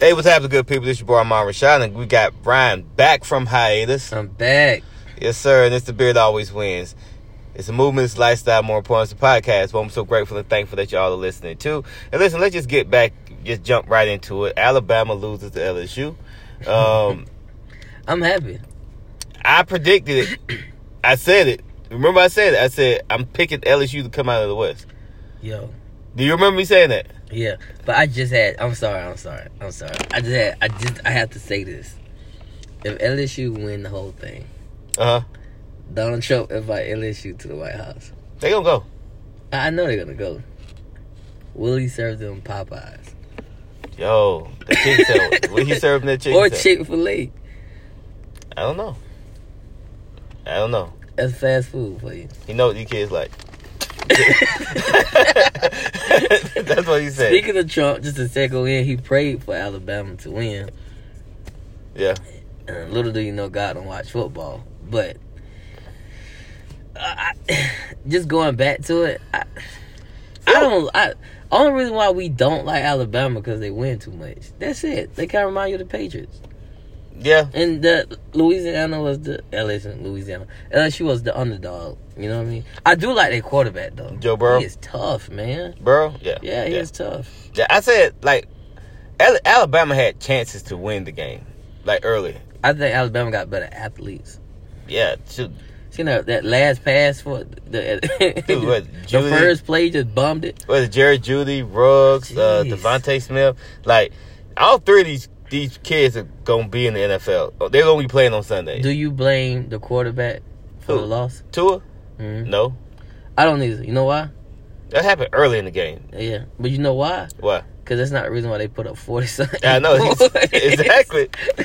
Hey, what's happening, good people? This your boy Amon Rashad, and we got Brian back from hiatus. I'm back. Yes, sir, and it's the beard always wins. It's a movement, it's a lifestyle, more important, it's a podcast. But I'm so grateful and thankful that y'all are listening too. And listen, let's just get back, just jump right into it. Alabama loses to LSU. Um, I'm happy. I predicted it. I said it. Remember, I said it. I said I'm picking LSU to come out of the West. Yo. Do you remember me saying that? Yeah. But I just had I'm sorry, I'm sorry, I'm sorry. I just had I just I have to say this. If LSU win the whole thing, Uh huh. Donald Trump invite LSU to the White House. They gonna go. I I know they're gonna go. Will he serve them Popeyes? Yo, the chicken sandwich. What he serving that chicken Or? Chick fil A. I don't know. I don't know. That's fast food for you. You know what these kids like. That's what he said. Speaking of Trump, just a second in, he prayed for Alabama to win. Yeah. And little do you know, God don't watch football. But uh, I, just going back to it, I, I don't. I only reason why we don't like Alabama because they win too much. That's it. They kind of remind you of the Patriots. Yeah. And the Louisiana was the LSU, Louisiana. LSU was the underdog. You know what I mean? I do like their quarterback though. Joe Burrow? He is tough, man. Burrow? Yeah. Yeah, he yeah. is tough. Yeah, I said, like, Alabama had chances to win the game, like, early. I think Alabama got better athletes. Yeah. Shoot. You know that last pass for the Dude, what, the first play just bummed it. Was it Jerry Jeudy, Ruggs, uh. DeVonta Smith? Like, all three of these these kids are going to be in the NFL. They're going to be playing on Sunday. Do you blame the quarterback for Who? the loss? Tua? Mhm. No. I don't either. You know why? That happened early in the game. Yeah, but you know why? Why? Because that's not the reason why they put up forty something. I know exactly,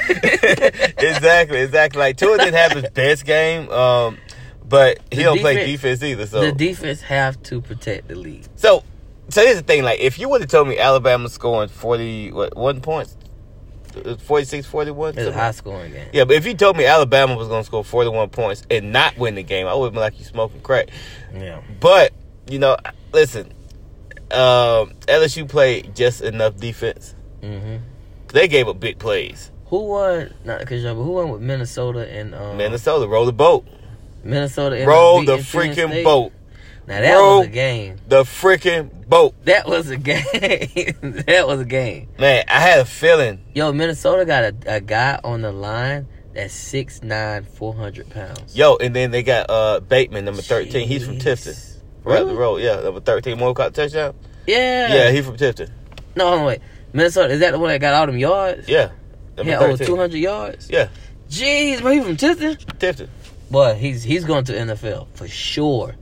exactly, exactly. Like Tua didn't have his best game, um, but he The don't play defense- defense either. So, The defense have to protect the lead. so, so here's the thing. Like, if you would have told me Alabama scoring forty what one points, 46, 41, It's a high scoring game. yeah. But if you told me Alabama was going to score forty one points and not win the game, I would have been like you smoking crack. Yeah. But you know, listen, um, LSU played just enough defense. hmm They gave up big plays. Who won? Not because but who won with Minnesota and um, Minnesota roll the boat. Minnesota? Roll the freaking State? boat. Now that Roll- was a game. The freaking boat. That was a game. that was a game. Man, I had a feeling. Yo, Minnesota got a, a guy on the line that's 6'9", 400 pounds. Yo, and then they got uh Bateman, number 13. He's from Tifton. Right Really? the road. Yeah, number 13. More caught touchdown. Yeah. Yeah, he from Tifton. No, hold on, wait. Minnesota, is that the one that got all them yards? Yeah. Yeah, over 200 yards? Yeah, Jeez, bro, he from Tifton? Tifton. Boy, he's he's going to NFL for sure.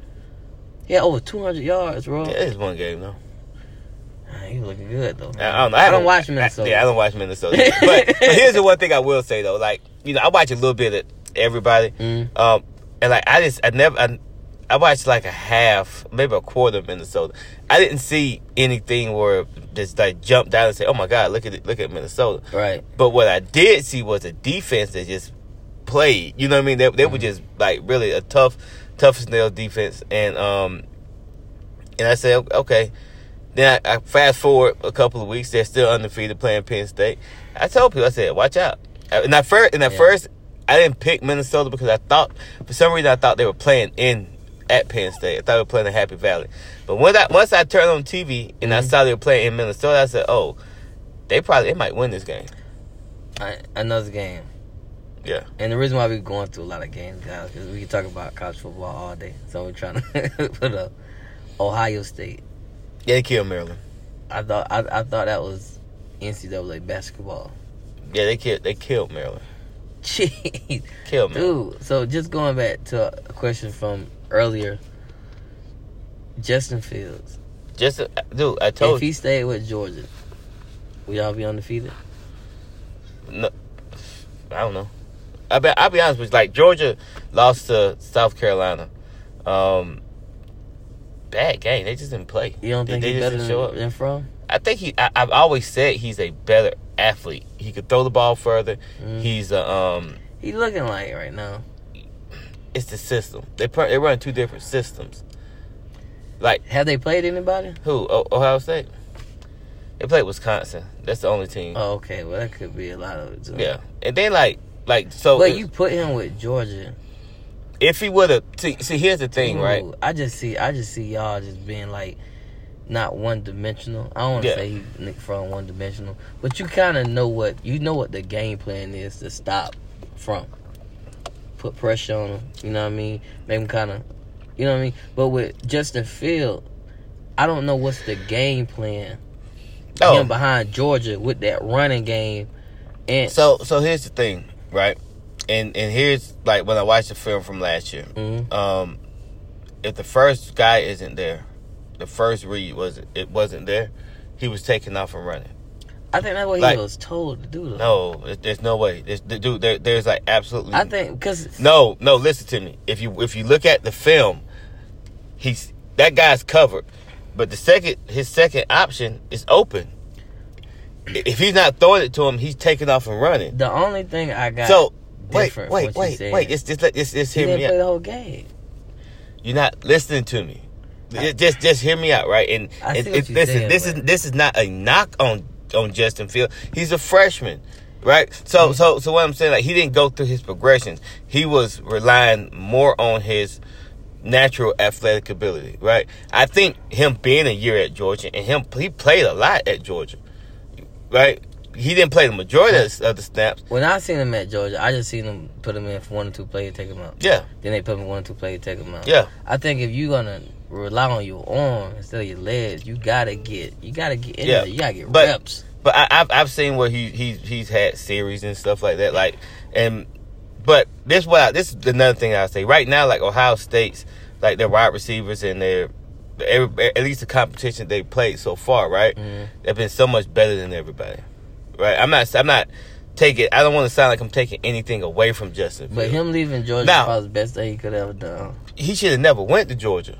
Yeah, over 200 yards, bro. Yeah, it's one game though. He looking good, though. I, I don't know. I haven't- don't watch Minnesota. I, yeah, I don't watch Minnesota. but, but here's the one thing I will say though. Like, you know, I watch a little bit of everybody. Mm. Um, and like I just I never I, I watched like a half, maybe a quarter of Minnesota. I didn't see anything where just like jump down and say, "Oh my God, look at it, look at Minnesota." Right. But what I did see was a defense that just played. You know what I mean? They they were just like really a tough, tough as nails defense. And um, and I said, okay. Then I, I fast forward a couple of weeks. They're still undefeated playing Penn State. I told people, I said, watch out. And at first, and at Yeah. first, I didn't pick Minnesota because I thought, for some reason, I thought they were playing in at Penn State. I thought they were playing in Happy Valley. But when I, once I turned on TV and I Mhm. saw they were playing in Minnesota, I said, oh, they probably they might win this game. I, another game. Yeah. And the reason why we're going through a lot of games, guys, because we can talk about college football all day. So we're trying to put up Ohio State. Yeah, they killed Maryland. I thought I, I thought that was NCAA basketball. Yeah, they killed they killed Maryland. Jeez, Killed Maryland. dude. So just going back to a question from earlier, Justin Fields. Just uh, dude, I told if he stayed with Georgia, would y'all be undefeated? No, I don't know. I be, I'll be honest with you. Like Georgia lost to South Carolina. Um, bad game. They just didn't play. You don't They- think they he's better didn't show up. than Fromm? I think he. I, I've always said he's a better athlete. He could throw the ball further. Mm. He's a um. He looking like it right now. It's the system. They pr- they run two different systems. Like Have they played anybody? who? O- Ohio State. They played Wisconsin. That's the only team. Oh, okay. Well, that could be a lot of it too. Yeah, and then like like so. But you put him with Georgia, if he would have see, see, here's the thing, right? I just see, I just see y'all just being like not one dimensional. I don't want to Yeah. say he Nick from one dimensional, but you kind of know what you know what the game plan is to stop Fromm. Put pressure on him. You know what I mean? Make him kind of, you know what I mean. But with Justin Field, I don't know what's the game plan. Oh. Him behind Georgia with that running game, and So so here's the thing, right? And and here's like when I watched the film from last year. Mhm. Um, if the first guy isn't there, the first read was it wasn't there, he was taking off and running. I think that's what Like- he was told to do. Though. No, there's, there's no way. There's, dude, there, there's like absolutely. I think because No, no. Listen to me. If you if you look at the film, he's that guy's covered, but the second his second option is open. If he's not throwing it to him, he's taking off and running. the only thing I got So wait, wait, wait, wait. Just just let just, just he hear didn't me play out. the whole game. You're not listening to me. Just just, just hear me out, right? And, I and it- listen, saying, this but- is this is not a knock on on Justin Field. He's a freshman, right? So Mm-hmm. so so what I'm saying, like he didn't go through his progressions. He was relying more on his natural athletic ability, right? I think him being a year at Georgia and him he played a lot at Georgia, right? He didn't play the majority of the, of the snaps. When I seen him at Georgia, I just seen him put him in for one or two plays, take him out. Yeah, Then they put him in one or two plays, take him out. yeah. I think if you're gonna rely on your arm instead of your legs, you gotta get you gotta get in Yeah. there. You gotta get But- reps. But I, I've I've seen where he he he's had series and stuff like that. Like and but this what I, this is another thing I say right now. Like Ohio State's like their wide receivers and their every, at least the competition they played so far. Right, Mhm. they've been so much better than everybody. Right, I'm not I'm not taking. I don't want to sound like I'm taking anything away from Justin. But him leaving Georgia Now- probably the best thing he could ever done. he should have never went to Georgia.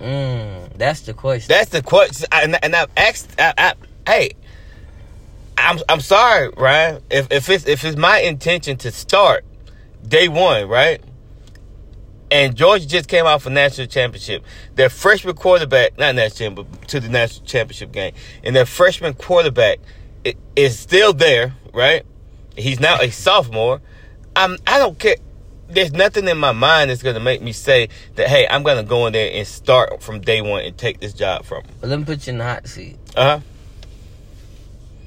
Mm, that's the question. That's the question. And, and I've asked, I, I, hey, I'm I'm sorry, Ryan. If if it's if it's my intention to start day one, right? And Georgia just came out for national championship. Their freshman quarterback, not national, but to the national championship game, and their freshman quarterback is still there, right? He's now a sophomore. I'm I don't care. There's nothing in my mind that's gonna make me say that. Hey, I'm gonna go in there and start from day one and take this job from. but let me put you in the hot seat. Uh huh.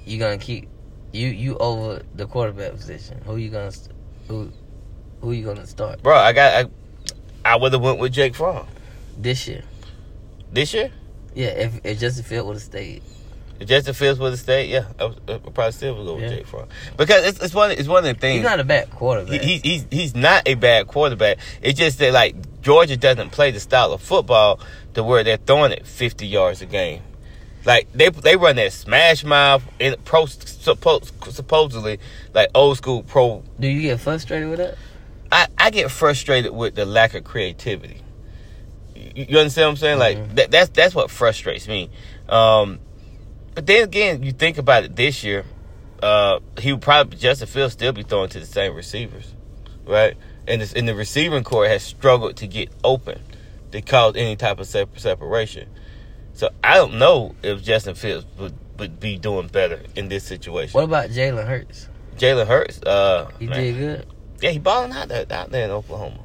You're gonna keep you you over the quarterback position. Who you gonna who who you gonna start Bro, I got. I, I would have went with Jake Fromm this year? this year. Yeah, if if Justin Field would have stayed. If Justin Fields would have stayed, yeah, I, was, I probably still would go with Yeah. Jake Fromm because it's, it's one. It's one of the things. He's not a bad quarterback. He, he's he's not a bad quarterback. It's just that like Georgia doesn't play the style of football to where they're throwing it 50 yards a game. Like they they run that smash mouth in pro supposed supposedly like old school pro. Do you get frustrated with that? I I get frustrated with the lack of creativity. You, you understand what I'm saying? Like Mhm. that that's that's what frustrates me. Um, but then again, you think about it this year, uh, he would probably Justin Fields still be throwing to the same receivers, right? And this, and the receiving core has struggled to get open to cause any type of separation. So I don't know if Justin Fields would, would be doing better in this situation. What about Jalen Hurts? Jalen Hurts, uh, He man, did good. Yeah, he balling out there, out there in Oklahoma.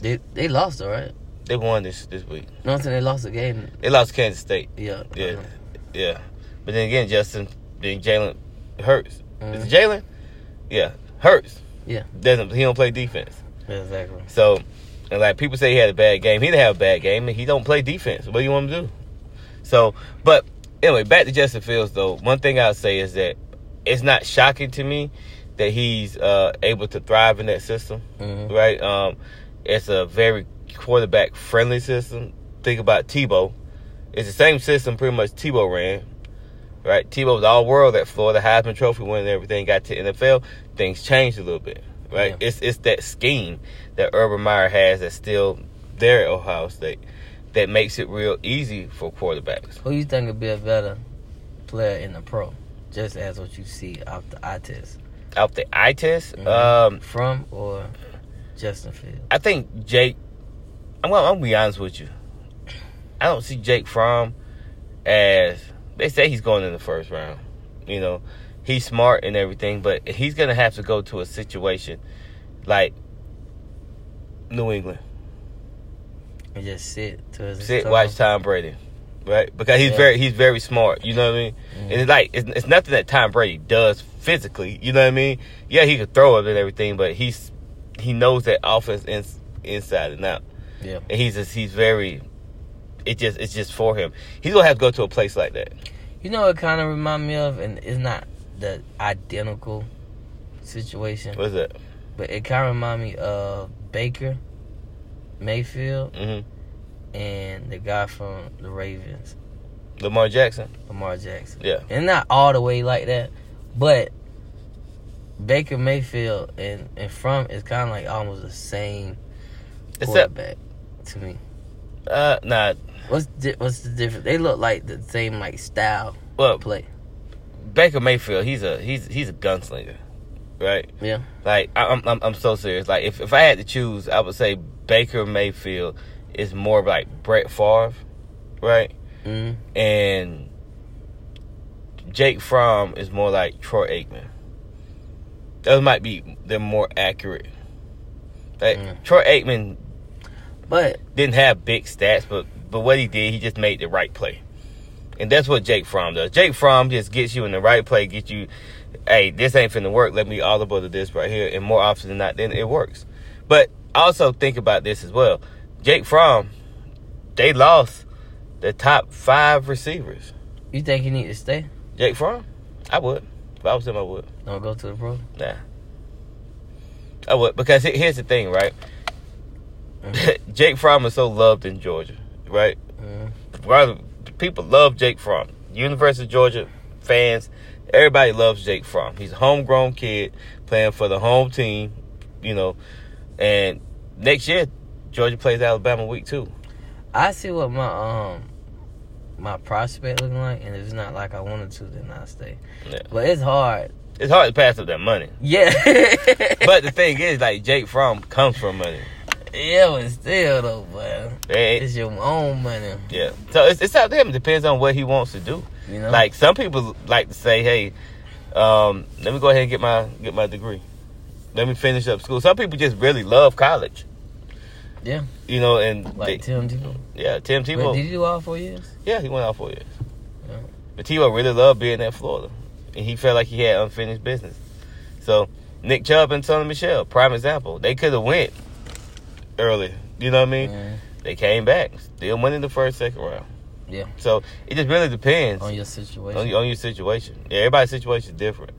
They they lost, all right. They won this this week. No, I'm saying they lost the game. They lost Kansas State. Yeah. Yeah, uh-huh. yeah. But then again, Justin, then Jalen Hurts. Is Mhm. it Jalen? Yeah, Hurts. Yeah. Doesn't he don't play defense? Exactly. So, and like people say he had a bad game. He didn't have a bad game, he don't play defense. What do you want him to do? So, but anyway, back to Justin Fields though. One thing I'll say is that it's not shocking to me that he's uh, able to thrive in that system, Mhm. right? Um, it's a very quarterback friendly system. Think about Tebow. It's the same system pretty much Tebow ran, right? Tebow was all world at Florida, Heisman Trophy winning everything. Got to NFL, things changed a little bit, right? Yeah. It's it's that scheme that Urban Meyer has that's still there at Ohio State that makes it real easy for quarterbacks. Who you think would be a better player in the pro? Just as what you see off the eye test. Out the eye test, Mhm. um, Fromm or Justin Field? I think Jake. I'm gonna, I'm gonna be honest with you. I don't see Jake Fromm as they say he's going in the first round. You know, he's smart and everything, but he's gonna have to go to a situation like New England. And just sit to his Sit, watch Tom Brady, right? Because he's Yeah. very he's very smart. You know what I mean? Mhm. And it's like it's, it's nothing that Tom Brady does physically. You know what I mean? Yeah, he could throw it and everything, but he's he knows that offense in, inside and out. Yeah. And he's just he's very. It just it's just for him. He's gonna have to go to a place like that. You know what kind of remind me of, and it's not the identical situation, What's that? but it kind of remind me of Baker Mayfield hmm and the guy Fromm the Ravens, Lamar Jackson. Lamar Jackson. Yeah. And not all the way like that, but Baker Mayfield and and from is kind of like almost the same Except, quarterback to me. uh, nah. What's di- what's the difference? They look like the same like style Well, of play. Baker Mayfield, he's a he's he's a gunslinger, right? Yeah. Like I- I'm I'm I'm so serious. Like if if I had to choose, I would say Baker Mayfield is more like Brett Favre, right? Mm. And Jake Fromm is more like Troy Aikman. Those might be they're more accurate. Like Mm. Troy Aikman But didn't have big stats, but but what he did, he just made the right play, and that's what Jake Fromm does. Jake Fromm just gets you in the right play, get you, hey, this ain't finna work. Let me audible to this right here, and more often than not, then it works. But also think about this as well. Jake Fromm, they lost the top five receivers. you think he need to stay? Jake Fromm, I would. If I was him, I would. Don't go to the pro. Nah. I would because here's the thing, right? Jake Fromm is so loved in Georgia, right? Mm. Rather, people love Jake Fromm. University of Georgia fans, everybody loves Jake Fromm. He's a homegrown kid playing for the home team, you know. And next year, Georgia plays Alabama week two. I see what my um my prospect looking like, and if it's not like I wanted to, then I stay. Yeah. But it's hard. It's hard to pass up that money. Yeah. But the thing is, like Jake Fromm comes from money. yeah, but still though, but it's your own money. yeah. So it's, it's up to him. It depends on what he wants to do. You know. Like some people like to say, "Hey, um, let me go ahead and get my get my degree. Let me finish up school." Some people just really love college. Yeah. You know, and like they- Tim Tebow. yeah, Tim Wait, Tebow. did you do all four years? yeah, he went out four years. Yeah. But Tebow really loved being at Florida, and he felt like he had unfinished business. So Nick Chubb and Sony Michel, prime example. They could have went early. You know what I mean? Mm. They came back, still went in the first, second round. Yeah. So it just really depends On your situation. on, on your situation. Yeah, everybody's situation is different.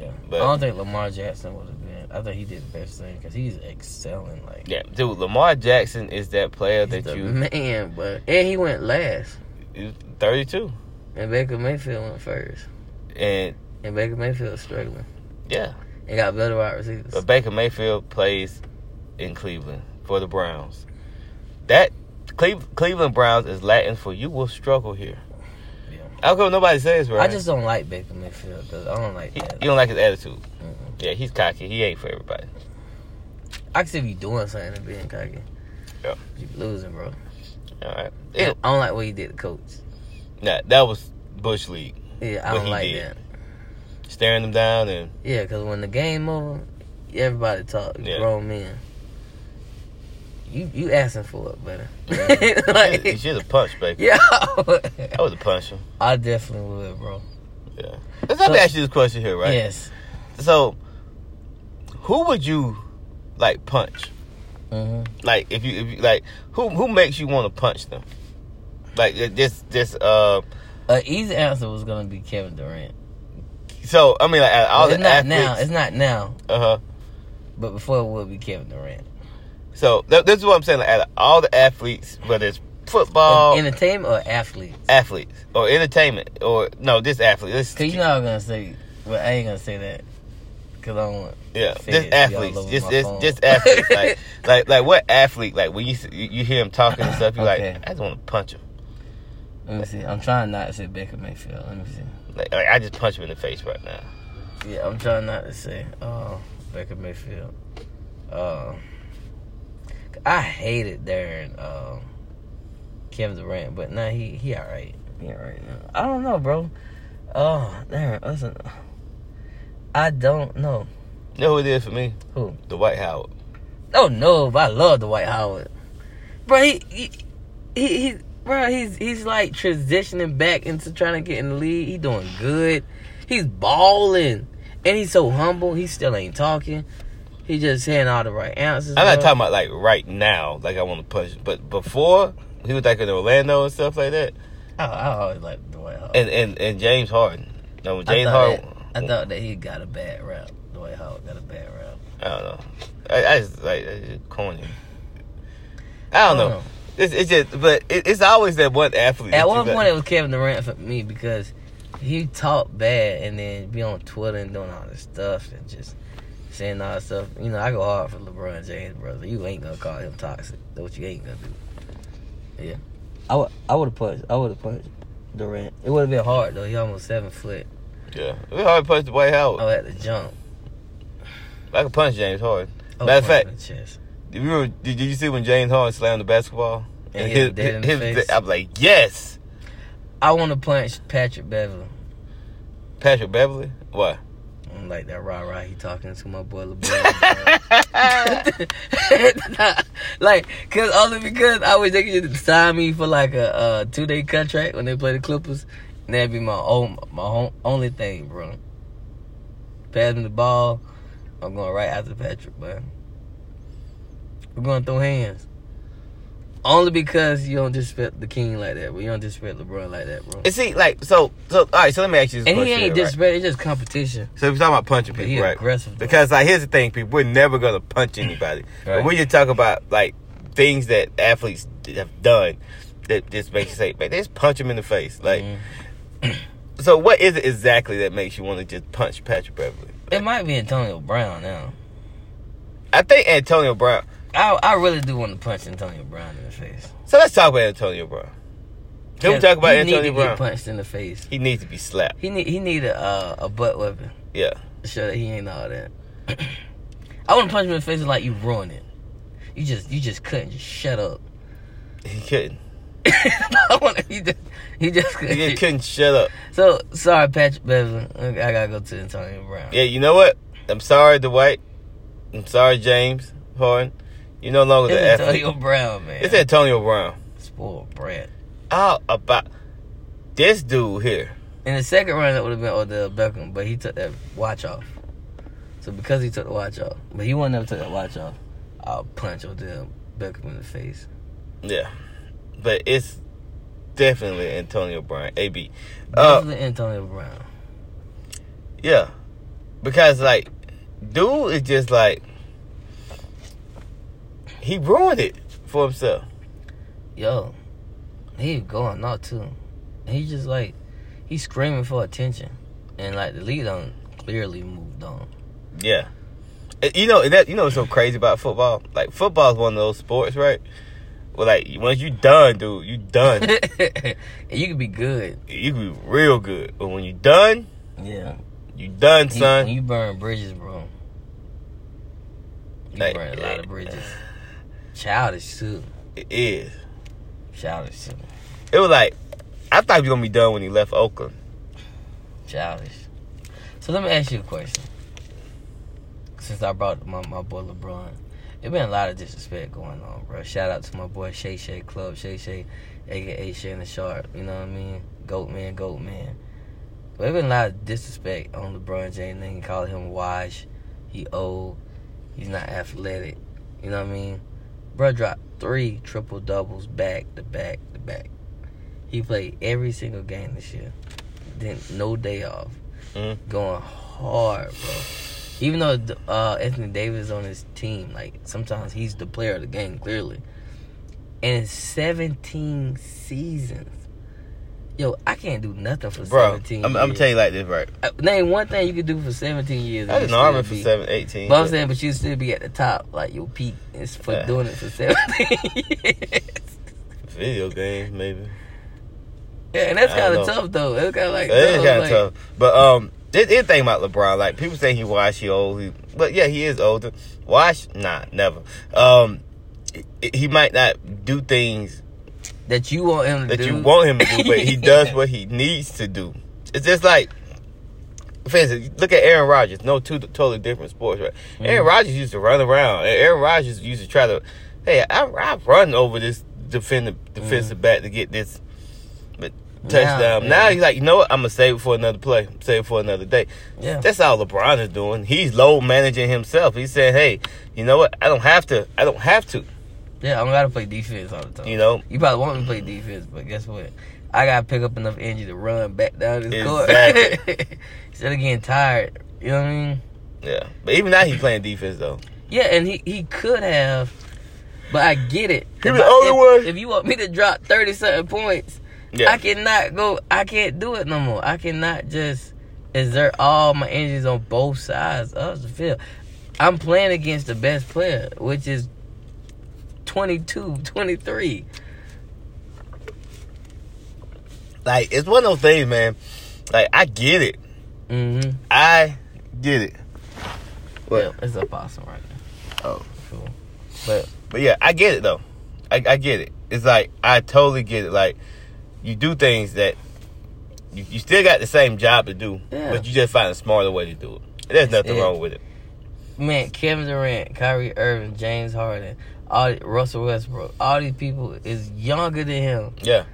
yeah. but- I don't think Lamar Jackson would have I think he did the best thing because he's excelling. Like Yeah, dude, Lamar Jackson is that player that the you man, but and he went last, 32, and Baker Mayfield went first, and and Baker Mayfield struggling. yeah, and got better wide receivers. but Baker Mayfield plays in Cleveland for the Browns. That Cle- Cleveland Browns is Latin for you will struggle here. Yeah. How come nobody says right? I just don't like Baker Mayfield because I don't like He- that. you don't like his attitude. Yeah, he's cocky. He ain't for everybody. I can see you doing something and being cocky. Yeah. You losing, bro. All right. Yeah. I don't like what he did to coach. nah, that was Bush League Yeah, I don't like did. that. staring them down and Yeah, because when the game over, everybody talk. Yeah. Grown men. You you asking for it, better. like, should have punched Baker. yeah, I would have punched him. I definitely would, bro. Yeah. Let's have to So- ask you this question here, right? Yes. So, who would you like punch? hmm Like, if you, if you like, who who makes you want to punch them? Like this this uh. An easy answer was gonna be Kevin Durant. So I mean, like out of all But the it's not now. It's not now. uh huh. But before it would be Kevin Durant. So th- this is what I'm saying. Like, out of all the athletes, whether it's football, Entertainment or athletes? athletes, or entertainment, or no, this athlete. This Cause you know I'm gonna say, but I ain't gonna say that. Cause I don't want. Yeah, just athletes, just just, phone. just athletes. like like like what athlete? Like when you you you hear him talking and stuff, you're Okay. like, I just want to punch him. Let me see. I'm trying not to say Baker Mayfield. Let me see. Like, like I just punch him in the face right now. Yeah, I'm trying not to say uh, Baker Mayfield. Uh, I hated Darren uh, Kevin Durant, but nah, he he all right. Yeah, right now. I don't know, bro. Oh, damn. Listen, I don't know. You know who it is for me? Who? Dwight Howard. Oh no, but I love Dwight Howard, bro. He, he, he, he bro. He's he's like transitioning back into trying to get in the league. He doing good. He's balling, and he's so humble. He still ain't talking. He just saying all the right answers. I'm not bro. talking about like right now, like I want to push, but before he was like in Orlando and stuff like that, I, I always like Dwight Howard. and and, and James Harden. No, James Harden. that, I thought that he got a bad rap. Dwight Howard got a bad rap. I don't know. I, I just like it's just corny. I don't know. Uh-huh. It's, it's just, but it, it's always that one athlete. At one point, got- it was Kevin Durant for me because he talked bad and then be on Twitter and doing all this stuff and just saying all this stuff. You know, I go hard for LeBron James, brother. You ain't gonna call him toxic. That's what you ain't gonna do. Yeah, I would. I would have punched. I would have punched Durant. It would have been hard though. He almost seven foot. Yeah, it's hard to punch Dwight Howard. I had to jump. I could punch James Harden. I Matter of fact, him in the chest. Did you, remember, did, you see when James Harden slammed the basketball? And hit him dead in his- I'm like, yes, I want to punch Patrick Beverley. Patrick Beverley. Why? I'm like that rah rah. He talking to my boy LeBron. like, cause only because I was thinking you to sign me for like a, a two day contract when they play the Clippers, and that'd be my own my home, only thing, bro. Pass the ball, I'm going right after Patrick, but we're going to throw hands. Only because you don't disrespect the king like that, but you don't disrespect LeBron like that, bro. And see, like, so, so, all right. So let me ask you this And he question. ain't right? disrespect; it's just competition. So we're talking about punching But people, he right? aggressive. though. Because like, here's the thing, people, we're never gonna punch anybody. But Right. when you talk about like things that athletes have done that just makes you say, man, just punch him in the face. Like, Mhm. so what is it exactly that makes you want to just punch Patrick Beverley? It might be Antonio Brown now. I think Antonio Brown. I I really do want to punch Antonio Brown in the face. So let's talk about Antonio Brown. Can we talk about he Antonio need to Brown? Get punched in the face. He needs to be slapped. He need he need a uh, a butt weapon Yeah. to show that he ain't all that. I want to punch him in the face like you ruined it. You just you just couldn't just shut up. He couldn't. I want he just he just He couldn't. couldn't shut up. So sorry, Patrick Beverley. I gotta go to Antonio Brown. Yeah, you know what? I'm sorry, Dwight. I'm sorry, James Harden. You no longer It's the athlete. Antonio Brown, man. It's Antonio Brown. spoiled brat. How about this dude here? In the second round, that would have been Odell Beckham, but he took that watch off. So because he took the watch off, but he wouldn't never took that watch off, I'll punch Odell Beckham in the face. Yeah, but it's definitely Antonio Brown. AB. Uh, Definitely Antonio Brown. yeah, because like, dude is just like he ruined it for himself. Yo, he going out too. He just like he's screaming for attention, and like the lead on clearly moved on. Yeah, you know that. You know what's so crazy about football? Like football is one of those sports, right? Well, like once you done, dude, you done. and you could be good. you can be real good, but when you done, Yeah, you done, you, son. you burn bridges, bro. You Like, burn a lot of eh, bridges. Childish too. It is. Childish too. It was like I thought he was gonna be done when he left Oakland. Childish. So let me ask you a question. Since I brought my, my boy LeBron, there been a lot of disrespect going on, bro. Shout out to my boy Shay Shay Club, Shay Shay, aka A Shannon Sharpe. You know what I mean? Goat man, goat man. But there been a lot of disrespect on LeBron James. They can call him wash. He old. He's not athletic. You know what I mean? Bro dropped three triple doubles back to back to back. He played every single game this year. Didn't no day off. Mhm. Going hard, bro. Even though uh, Anthony Davis is on his team, like sometimes he's the player of the game, clearly. And in 17 seasons, yo, I can't do nothing for Bro, 17 I'm, I'm gonna tell you like this, right? Uh, Name one thing you could do for 17 years. I and did you an army still for be- seven, 18. But I'm saying, but you still be at the top, like your peak is for Yeah. doing it for 17 years. Video games, maybe. Yeah, and that's kind of tough though. It's kind of like It is tough, kind of like- tough. But um, this, this thing about LeBron, like people say he washed, he old, he, but yeah, he is older. Wash, nah, never. Um, he, he might not do things that you want him to that do. you want him to do, but he does what he needs to do. It's just like, for instance, look at Aaron Rodgers. No, two totally different sports, right? Aaron Mm-hmm. Rodgers used to run around. Aaron Rodgers used to try to, hey, I, I run over this defender, defensive back to get this touchdown. Mm-hmm. Now, yeah. he's like, you know what? I'm gonna save it for another play. Save it for another day. Yeah. That's all LeBron is doing. He's low managing himself. He's saying, hey, you know what? I don't have to. I don't have to. Yeah, I don't gotta play defense all the time. You know. You probably want me to play defense, but guess what? I gotta pick up enough energy to run back down this court. Instead of getting tired. You know what I mean? Yeah. But even now he's playing defense though. Yeah, and he, he could have, but I get it. He was the only one- If you want me to drop thirty something points, Yeah. I cannot go. I can't do it no more. I cannot just exert all my energies on both sides of the field. I'm playing against the best player, which is 22, 23. like it's one of those things, man. Like I get it. Mm-hmm. I get it. Well, it's a possum right now. Oh. Cool. But But yeah, I get it though. I, I get it. It's like I totally get it. Like you do things that you, you still got the same job to do, Yeah. but you just find a smarter way to do it. There's nothing it. wrong with it. man, Kevin Durant, Kyrie Irving, James Harden, all Russell Westbrook, all these people is younger than him. Yeah.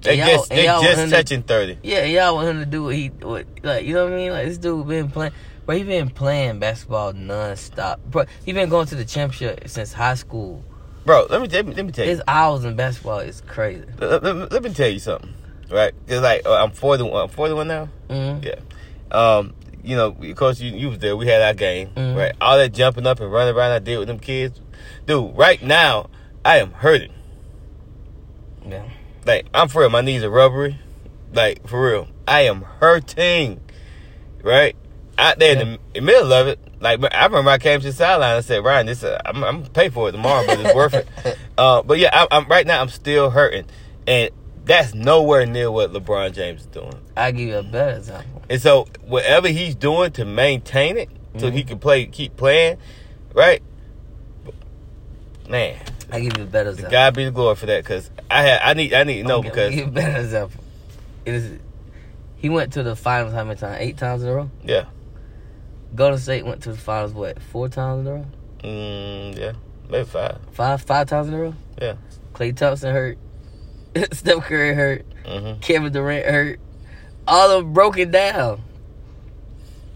They just they just to- touching thirty. Yeah, y'all want him to do what he what like you know what I mean? Like this dude been playing bro, he been playing basketball nonstop. Bro, he been going to the championship since high school. Bro, let me let me, let me tell you. His hours in basketball is crazy. Let, let me- let me tell you something, right? It's like uh, I'm 41. I'm 41 now. Mm-hmm. Yeah. Um, you know, of course, you, you was there. We had our game, Mhm. right? All that jumping up and running around I did with them kids. Dude, right now, I am hurting. Yeah. Like, I'm for real. My knees are rubbery. Like, for real. I am hurting. Right? Out there in, the, in the middle of it. Like, I remember I came to the sideline and said, Ryan, this, uh, I'm, I'm going to pay for it tomorrow, but it's worth it. Uh, but yeah, I, I'm right now, I'm still hurting. And that's nowhere near what LeBron James is doing. I give you a better example. And so whatever he's doing to maintain it, so he Mhm. can play, keep playing, right? Man, I give you a better example. God be the glory for that, because I had, I need, I need to know I'll give- I'll because give you a better example. It is he went to the finals how many times? Eight times in a row? yeah, Golden State went to the finals what, four times in a row? mm, yeah, maybe five. Five five times in a row? yeah. Klay Thompson hurt. Steph Curry hurt. hmm Kevin Durant hurt. All of them broken down.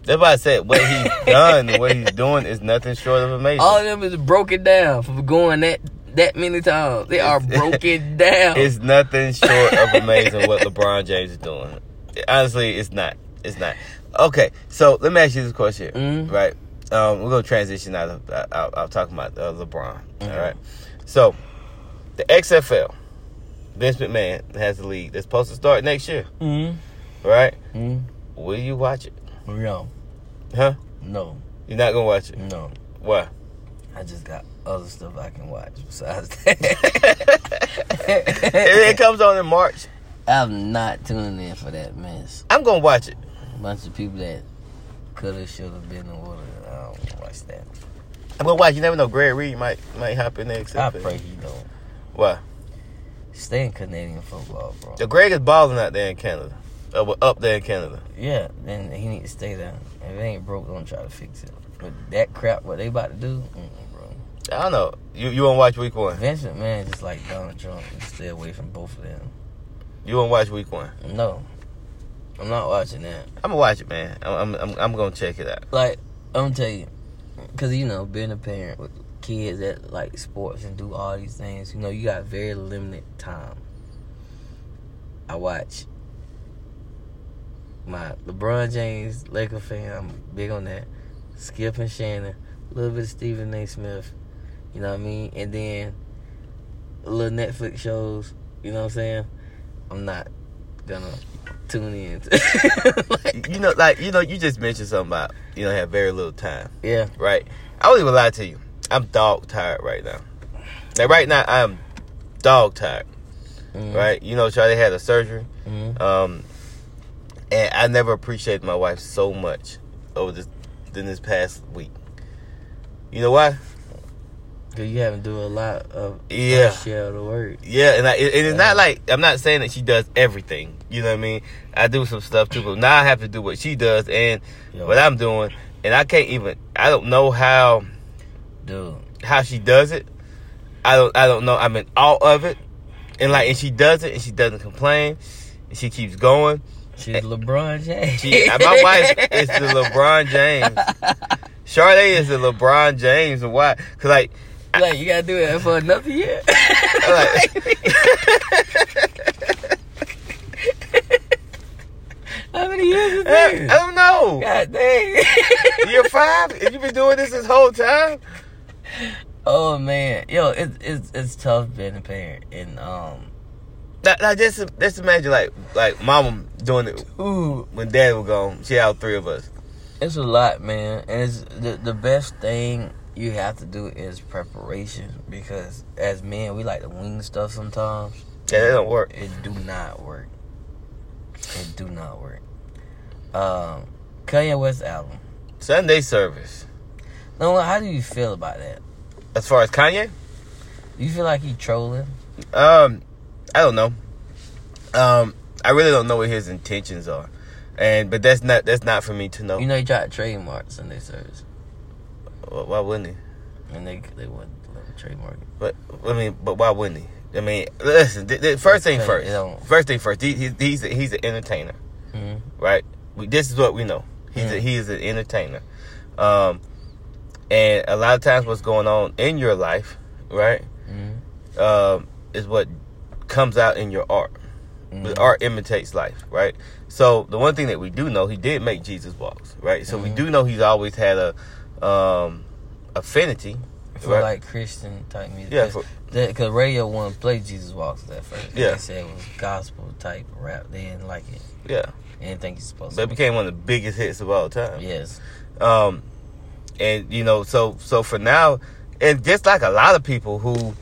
That's why I said what he's done, and what he's doing is nothing short of amazing. All of them is broken down from going that that many times. They are broken down. It's nothing short of amazing what LeBron James is doing. Honestly, it's not. It's not. Okay, so let me ask you this question, Mhm. right? Um, we're gonna transition out of out, out, talking about uh, LeBron. Mhm. All right. So the XFL, Vince McMahon has the league that's supposed to start next year, mm right? mm Will you watch it? No, Huh? no, You're not gonna watch it. no. Why? I just got other stuff I can watch besides that. it comes on in March. I'm not tuning in for that mess. I'm gonna watch it. Bunch of people that could have, should have been in the water. I don't watch that. I'm gonna watch. You never know. Greg Reed might might hop in there. I pray he don't. Why? Stay in Canadian football, bro. The Greg is balling out there in Canada. Uh, up there in Canada. Yeah, then he need to stay there. If it ain't broke, don't try to fix it. But that crap, what they about to do, bro. I don't know. You you want to watch week one? Vince man, just like Donald Trump. Stay away from both of them. You want to watch week one? No, I'm not watching that. I'm gonna watch it, man. I'm I'm I'm, I'm gonna check it out. Like I'm gonna tell you, cause you know, being a parent with kids that like sports and do all these things, you know, you got very limited time. I watch my LeBron James Laker fan. I'm big on that. Skip and Shannon, a little bit of Stephen A. Smith. You know what I mean? And then a little Netflix shows. You know what I'm saying? I'm not gonna tune in. like, You know, like you know, you just mentioned something about you know have very little time, yeah. right? I won't even lie to you. I'm dog tired right now. Like right now, I'm dog tired, Mhm. right? You know, Charlie had a surgery, Mhm. um, and I never appreciated my wife so much over this than this past week. You know why? Cause you haven't do a lot of Yeah. share of the word. Yeah, and, I, and it's not like I'm not saying that she does everything. You know what I mean? I do some stuff too, but now I have to do what she does and Yo, what I'm doing, and I can't even. I don't know how dude. how she does it. I don't. I don't know. I'm in all of it, and like, and she does it, and she doesn't complain, and she keeps going. She's LeBron James. She, uh, my wife is the LeBron James. Sade is the LeBron James, and why? Cause like, like you gotta do it for another year. like How many years is I don't know. God dang. Year five, and you've been doing this this whole time. oh man, yo, it's it's it's tough being a parent, and um, Now, now just just imagine like like mama doing it ooh, when dad was gone. She had all three of us. it's a lot, man, and it's the the best thing you have to do is preparation because as men we like to wing stuff sometimes. Yeah, that don't work. It do not work. It do not work. Um, Kanye West album. Sunday service. No, how do you feel about that? As far as Kanye, you feel like he trolling? um, I don't know. Um, I really don't know what his intentions are, and but that's not that's not for me to know. You know he tried to trademark Sunday service, Why- wouldn't he? and they they wouldn't let him trademark it. But I mean, but why wouldn't he? I mean, listen. th- th- first thing first. First thing first. He, he, he's a, he's an entertainer, hmm right? We, this is what we know. He's a, Mm. he is an entertainer, um, and a lot of times what's going on in your life, right, hmm um, is what comes out in your art. Mm-hmm. The art imitates life, right? So the one thing that we do know, he did make Jesus walks, right? So we Mhm. do know he's always had a um, affinity, For right? like Christian type music. yeah, Because Radio One played Jesus Walks at first. Yeah. They said it was gospel type rap. They didn't like it. yeah. They didn't think he's supposed it to. became one of the biggest hits of all time. Yes. Um, and you know, so so for now, and just like a lot of people who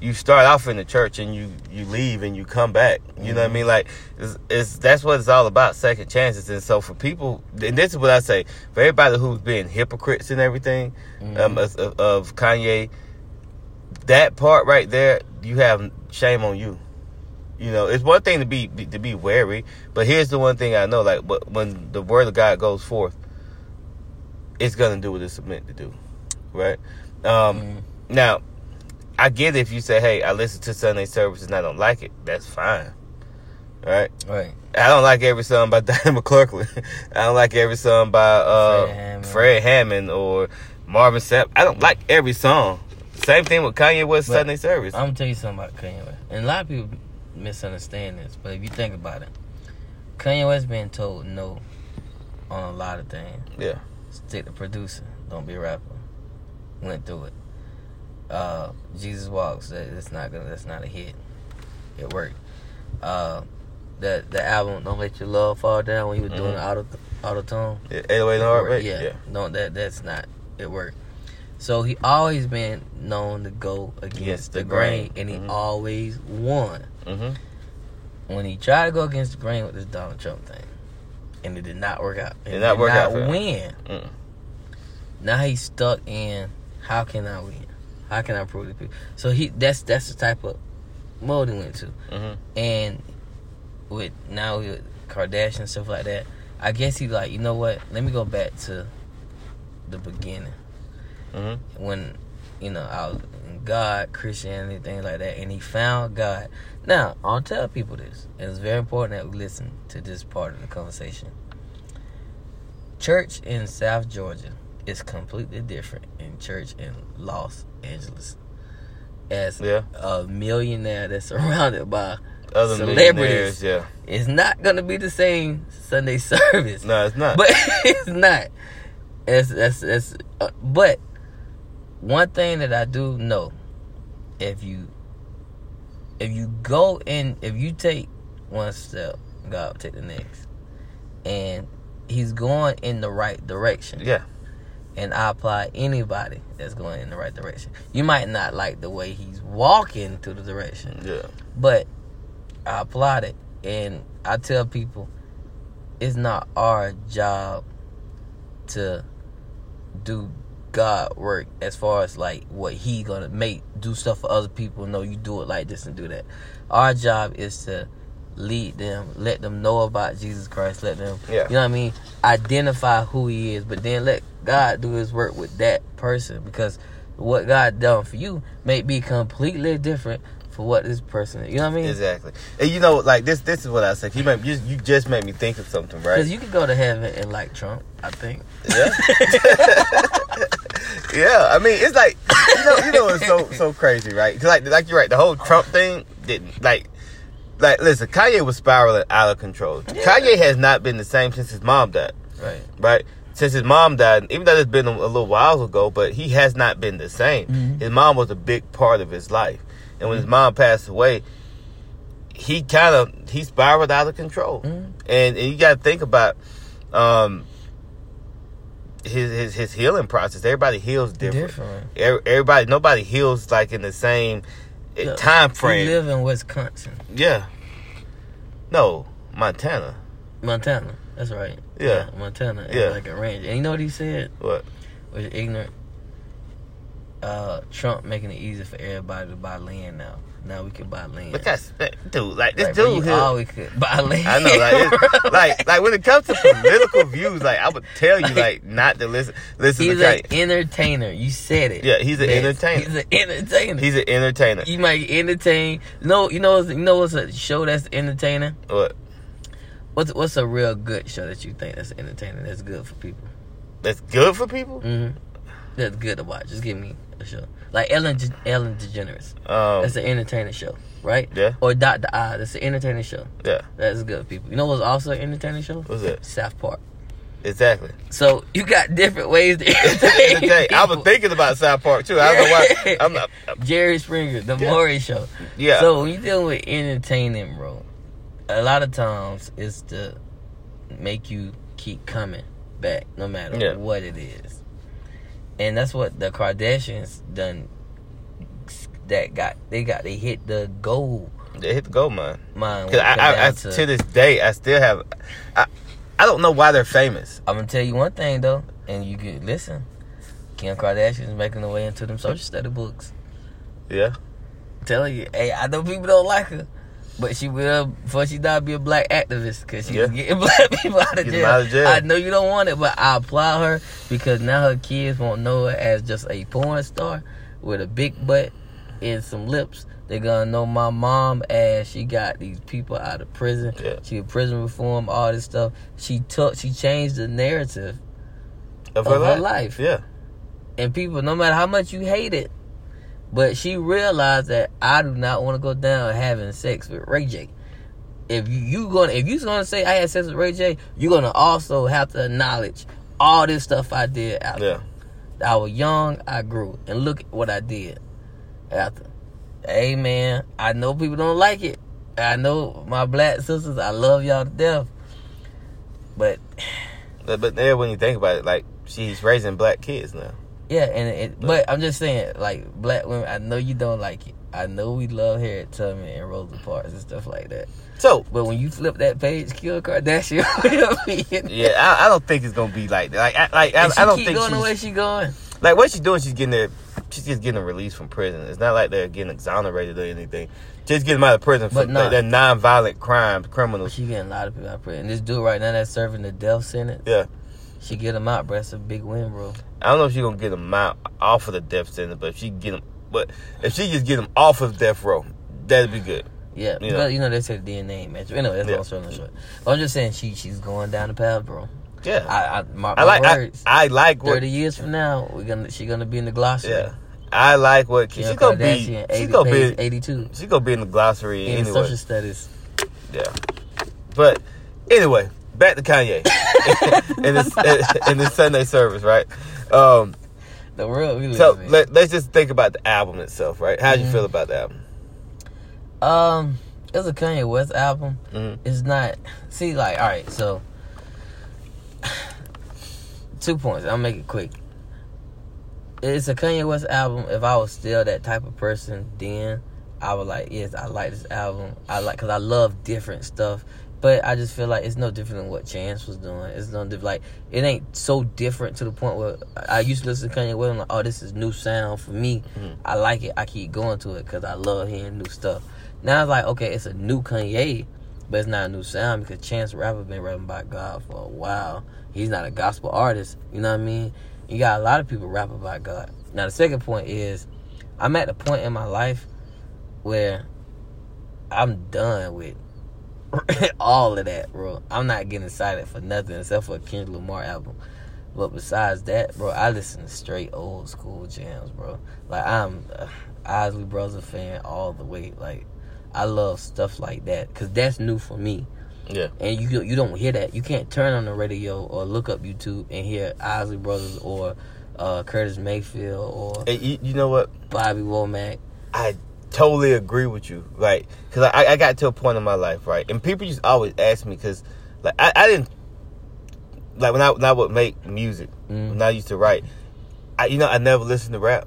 you start off in the church and you you leave and you come back. You know what I mean? Like it's, it's that's what it's all about, second chances. And so for people, and this is what I say for everybody who's being hypocrites and everything Mhm. um, of, of- Kanye, that part right there, you have shame on you. You know, it's one thing to be, be to be wary, but here's the one thing I know: like, when the word of God goes forth, it's gonna do what it's meant to do, right? Um, Mhm. Now, I get if you say, "Hey, I listen to Sunday services and I don't like it." That's fine, right? Right. I don't like every song by Diane McClurkin. I don't like every song by uh, Fred Hammond. Fred Hammond or Marvin Sapp. I don't like every song. Same thing with Kanye West But Sunday service. I'm gonna tell you something about Kanye West. And a lot of people misunderstand this, but if you think about it, Kanye West been told no on a lot of things. yeah, Stick to producing. Don't be a rapper. Went through it. Uh, Jesus Walks. That, that's not gonna. That's not a hit. It worked. Uh, the the album Don't Let Your Love Fall Down when he was doing Mhm. the auto auto tone. yeah 808 Heartbreak. Yeah. Yeah, No, that that's not. It worked. So he always been known to go against Against the, the grain, grain. and he Mhm. always won. hmm When he tried to go against the grain with this Donald Trump thing, and it did not work out. It Did not work out for. Win. Mm. Now he's stuck in. How can I win? How can I prove to people? So he that's that's the type of mode he went to. hmm And with now with Kardashian and stuff like that, I guess he like, you know what? Let me go back to the beginning hmm when you know I was in God, Christianity, things like that, and he found God. Now I'll tell people this, and it's very important that we listen to this part of the conversation. Church in South Georgia is completely different in church in Los Angeles. As Yeah. a millionaire that's surrounded by Other Celebrities. yeah. it's not gonna be the same Sunday service. No, it's not. But it's not. It's that's that's. Uh, but one thing that I do know, if you if you go in, if you take one step, God will take the next, and He's going in the right direction. yeah, And I apply anybody that's going in the right direction. You might not like the way He's walking to the direction, yeah, but I applaud it. And I tell people it's not our job to do God work as far as like what He gonna make do stuff for other people. No, you do it like this and do that. Our job is to lead them, let them know about Jesus Christ, let them, Yeah. you know what I mean, identify who He is, but then let God do His work with that person because what God done for you may be completely different for what this person. You know what I mean? Exactly. And you know, like this. This is what I said. You made you, you just made me think of something, right? Because you could go to heaven and like Trump, I think. Yeah. yeah. I mean, it's like you know, you know, it's so so crazy, right? 'Cause like like you're right. The whole Trump thing didn't like. Like, listen, Kanye was spiraling out of control. Yeah. Kanye has not been the same since his mom died, Right. right? Since his mom died, even though it's been a, a little while ago, but he has not been the same. Mhm. His mom was a big part of his life, and when his mom passed away, he kind of he spiraled out of control. Mhm. And, and you got to think about um, his his his healing process. Everybody heals different. Different. Every- Everybody, nobody heals like in the same Look, time frame. You live in Wisconsin, Yeah. No, Montana. Montana. That's right. Yeah. Montana. Yeah. Like a range. And you know what he said? What? Was ignorant. Uh, Trump making it easy for everybody to buy land now. Now we can buy land. Look at dude. Like this dude here. always could buy land. I know, like, it's, like, like when it comes to political views, like I would tell you, like not to listen, listen he's to an entertainer. You said it. Yeah, he's an Yes, entertainer. He's an entertainer. He's an entertainer. you might entertain. No, you know, you know what's a show that's entertaining? What? What's what's a real good show that you think that's entertaining? That's good for people. That's good for people. hmm That's good to watch. Just give me a show like Ellen De- Ellen DeGeneres. Um, That's an entertaining show, right? Yeah. Or Doctor I. That's an entertaining show. yeah. That's good people. You know what's also an entertaining show? What's that? South Park. Exactly. So you got different ways to entertain. I was thinking about South Park too. I don't know why. I'm not. Jerry Springer, the Yeah. Maury Show. Yeah. So when you're dealing with entertaining, bro, a lot of times it's to make you keep coming back, no matter Yeah. what it is. And that's what the Kardashians done. That got they got they hit the gold they hit the gold mine. mine. Cause I, I, I, down to this day, I still have. I, I don't know why they're famous. I'm gonna tell you one thing though, and you can listen. Kim Kardashian's making her way into them social study books. Yeah. telling you, hey, I know people don't like her, but she will before she die be a black activist because she's Yeah. getting black people out of, jail. out of jail. I know you don't want it, but I applaud her because now her kids won't know her as just a porn star with a big butt and some lips. They're gonna know my mom as she got these people out of prison. Yeah. She did prison reform, all this stuff. She took, she changed the narrative, Of, Of her life. Yeah. and people, no matter how much you hate it, but she realized that I do not want to go down having sex with Ray J. If you, you gonna if you gonna say I had sex with Ray J, you're gonna also have to acknowledge all this stuff I did after. Yeah. I was young, I grew, and look at what I did after. Hey man, I know people don't like it. I know my black sisters, I love y'all to death. But But, but there, when you think about it, like she's raising black kids now. Yeah, and it, but I'm just saying, like black women, I know you don't like it. I know we love Harriet Tubman and Rosa Parks and stuff like that. So But when you flip that page, Kim Kardashian will be in yeah, I, I don't think it's gonna be like that. Like, I, like I, I don't keep think going the way she's, she going. like what she's doing. She's getting there. She's just getting released from prison. It's not like they're getting exonerated or anything. Just getting them out of prison for But nah. like, non-violent crimes, But criminals. she getting a lot of people out of prison. This dude right now that's serving the death sentence, Yeah. She get him out, bro. That's a big win, bro. I don't know if she gonna get him out off of the death sentence, but if she get him, but if she just get him off of death row, that'd be good. Yeah, Yeah. but you know they say the DNA match. Anyway, that's Yeah. all short and short. But I'm just saying she she's going down the path, bro. Yeah. I I, my, I like. my I, words. I like what. Thirty years from now, we're gonna she gonna be in the glossary. Yeah. I like what she's gonna be. Kardashian, 80, She's gonna be. 82 She's gonna be in the glossary in anyway. social studies. Yeah. But anyway, back to Kanye in this in this Sunday service, right? Um, The world we so in. let, let's just think about the album itself, right? How'd you Mhm. feel about the album? um, it's a Kanye West album. Mhm. It's not. See, like, all right, so two points. I'll make it quick. It's a Kanye West album. If I was still that type of person, then I would like, yes, I like this album. I like because I love different stuff, But I just feel like it's no different than what Chance was doing. It's no different. Like it ain't so different to the point where I used to listen to Kanye West. I'm like, oh, this is new sound for me. Mhm. I like it. I keep going to it because I love hearing new stuff. Now it's like, okay, it's a new Kanye, but it's not a new sound because Chance Rapper been rapping about God for a while. He's not a gospel artist. You know what I mean? You got a lot of people rapping about God. Now the second point is, I'm at the point in my life where I'm done with all of that, bro. I'm not getting excited for nothing except for a Kendrick Lamar album. But besides that, bro, I listen to straight old school jams, bro. Like I'm a Isley Brothers fan all the way. Like I love stuff like that because that's new for me. Yeah. And you you don't hear that. You can't turn on the radio or look up YouTube and hear Isley Brothers or uh, Curtis Mayfield or Hey, you, you know what? Bobby Womack. I totally agree with you, right? Because I, I got to a point in my life, right? And people just always ask me, because, like, I, I didn't, like, when I, when I would make music, Mm. when I used to write, I, you know, I never listened to rap,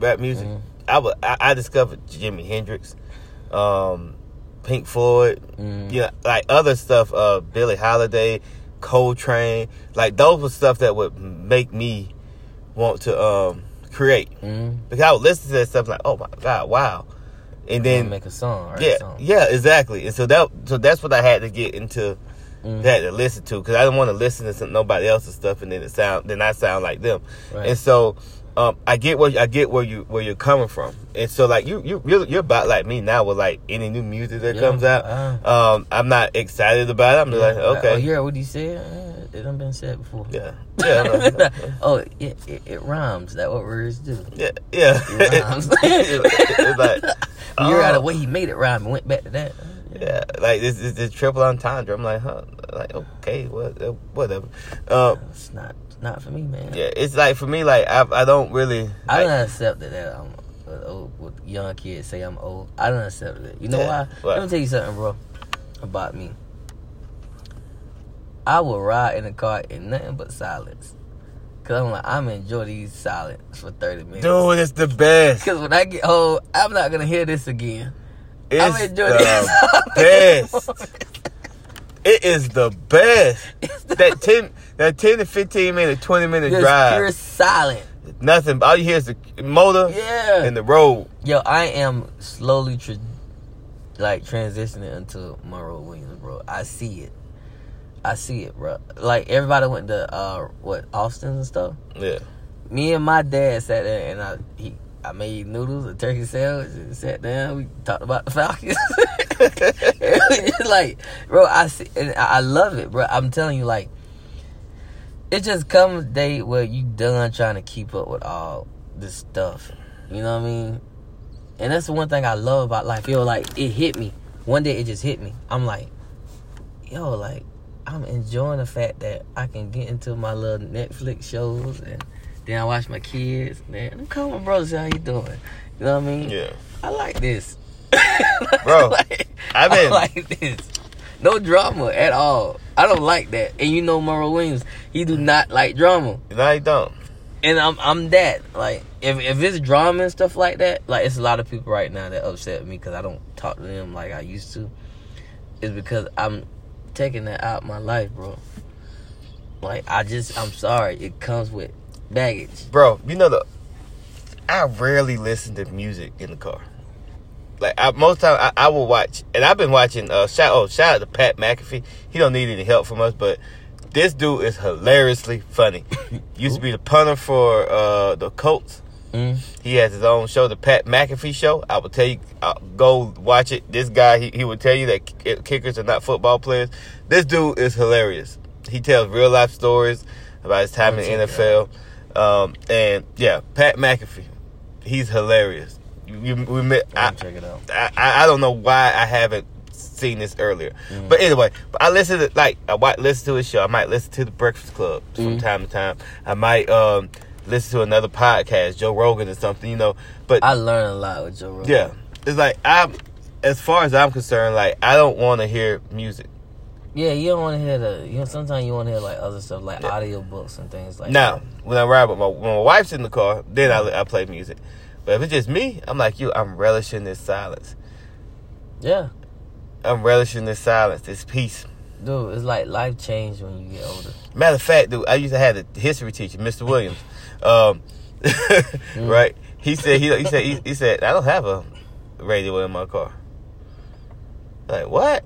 rap music. Mhm. I, would, I, I discovered Jimi Hendrix, um, Pink Floyd, Mm. you know, like other stuff, uh, Billie Holiday, Coltrane, like those were stuff that would make me want to um, create. Mm. Because I would listen to that stuff like, oh my god, wow, and Then make a song, right? yeah, song. yeah, exactly. And so that so that's what I had to get into, Mm. had to listen to because I didn't want to listen to some, nobody else's stuff and then it sound then I sound like them. Right. And so um, I get where I get where you where you're coming from. And so like you you you're, you're about like me now with like any new music that Yeah, comes out. uh. um, I'm not excited about it. I'm just like okay, Oh, you heard what he said? Uh, It done been said before. yeah, yeah, I know. oh, it, it, it rhymes. That what words do. yeah, yeah. It rhymes. it's like you heard oh. the way he made it rhyme and went back to that. Yeah, like this is this triple entendre. I'm like, huh? Like, okay, what, uh, whatever. Uh, It's not, it's not for me, man. yeah, it's like for me, like I, I don't really. I like, don't accept that. that I'm old, what young kids say I'm old. I don't accept it. You know Yeah, why? what? Let me tell you something, bro, about me. I will ride in the car in nothing but silence. Cause I'm like, I'm enjoy these silence for 30 minutes. dude, it's the best. Cause when I get home, I'm not gonna hear this again. It's I'm enjoying the this. best. It is the best. The- That ten, that ten to fifteen minute, twenty minute Just drive. pure silent. Nothing. All you hear is the motor Yeah. and the road. Yo, I am slowly tra- like transitioning into Monroe Williams, bro. I see it. I see it, bro. Like everybody went to uh what Austin and stuff. Yeah. Me and my dad sat there and I he I made noodles, a turkey sandwich, and sat down. We talked about the Falcons. like, bro, I see, and I love it, bro. I'm telling you, like, it just comes a day where you done trying to keep up with all this stuff. You know what I mean? And that's the one thing I love about life. Yo, like, it hit me. One day it just hit me. I'm like, yo, like, I'm enjoying the fact that I can get into my little Netflix shows and then I watch my kids. Man, calling my brothers. How you doing? You know what I mean? Yeah. I like this, Bro, like, I've been- I like this. No drama at all. I don't like that. And you know, Merle Williams, he do not like drama. No, you don't. And I'm I'm that. Like if if it's drama and stuff like that, like it's a lot of people right now that upset me because I don't talk to them like I used to. Is because I'm taking that out my life, bro. Like I just I'm sorry. It comes with baggage. bro. You know the. I rarely listen to music in the car. Like I, most time, I, I will watch, and I've been watching. Uh, shout oh shout out to Pat McAfee. He don't need any help from us, but this dude is hilariously funny. Used to be the punter for uh, the Colts. Mm. He has his own show, the Pat McAfee Show. I will tell you, uh, go watch it. This guy, he, he will tell you that ki- kickers are not football players. This dude is hilarious. He tells real life stories about his time I'll in the NFL. Um, and yeah, Pat McAfee, he's hilarious. You, you, we met, I, check it out. I, I I don't know why I haven't seen this earlier. Mm. But anyway, I listen to like I might listen to his show. I might listen to the Breakfast Club from Mm. time to time. I might um listen to another podcast, Joe Rogan or something, you know. But I learn a lot with Joe Rogan. yeah, it's like I'm as far as I'm concerned, like I don't want to hear music. Yeah, you don't want to hear the. You know, sometimes you want to hear like other stuff, like Yeah. audio books and things like that. Now, that. when I ride with my when my wife's in the car, then I I play music. But if it's just me, I'm like you. I'm relishing this silence. Yeah, I'm relishing this silence, this peace. Dude, it's like life changed when you get older. Matter of fact, dude, I used to have a history teacher, Mr. Williams. Um, right? He said he, he said he, he said I don't have a radio in my car. Like what?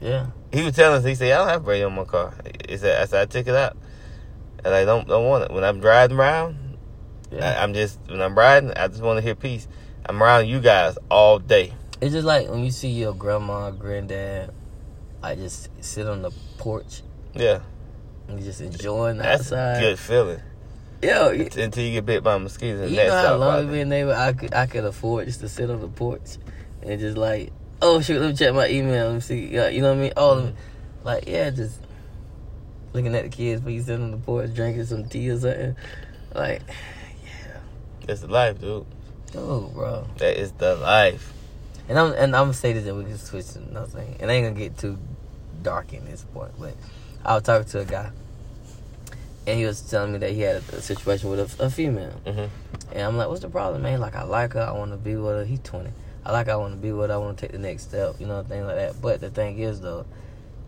Yeah. He was telling us he said I don't have a radio in my car. He said I said I took it out, and I don't don't want it when I'm driving around. Yeah. I, I'm just when I'm riding, I just want to hear peace. I'm around you guys all day. It's just like when you see your grandma, granddad, I just sit on the porch Yeah, and just enjoying the that's outside. a good feeling Yo, until you get bit by mosquitoes. And you know how long we been neighbor? I could I could afford just to sit on the porch and just like, oh shoot, let me check my email. Let me see. You know what I mean? Oh, Mhm. like yeah, just looking at the kids, but you sitting on the porch drinking some tea or something. Like, yeah, That's the life, dude. oh, bro. That is the life. And I'm and I'm gonna say this, and we can switch to another thing. And I ain't gonna get too dark in this point, but I was talking to a guy, and he was telling me that he had a, a situation with a, a female, hmm and I'm like, "What's the problem, man? Like, I like her, I want to be with her. He's 20. I like her, I want to be with her. I want to take the next step, you know, things like that. But the thing is, though,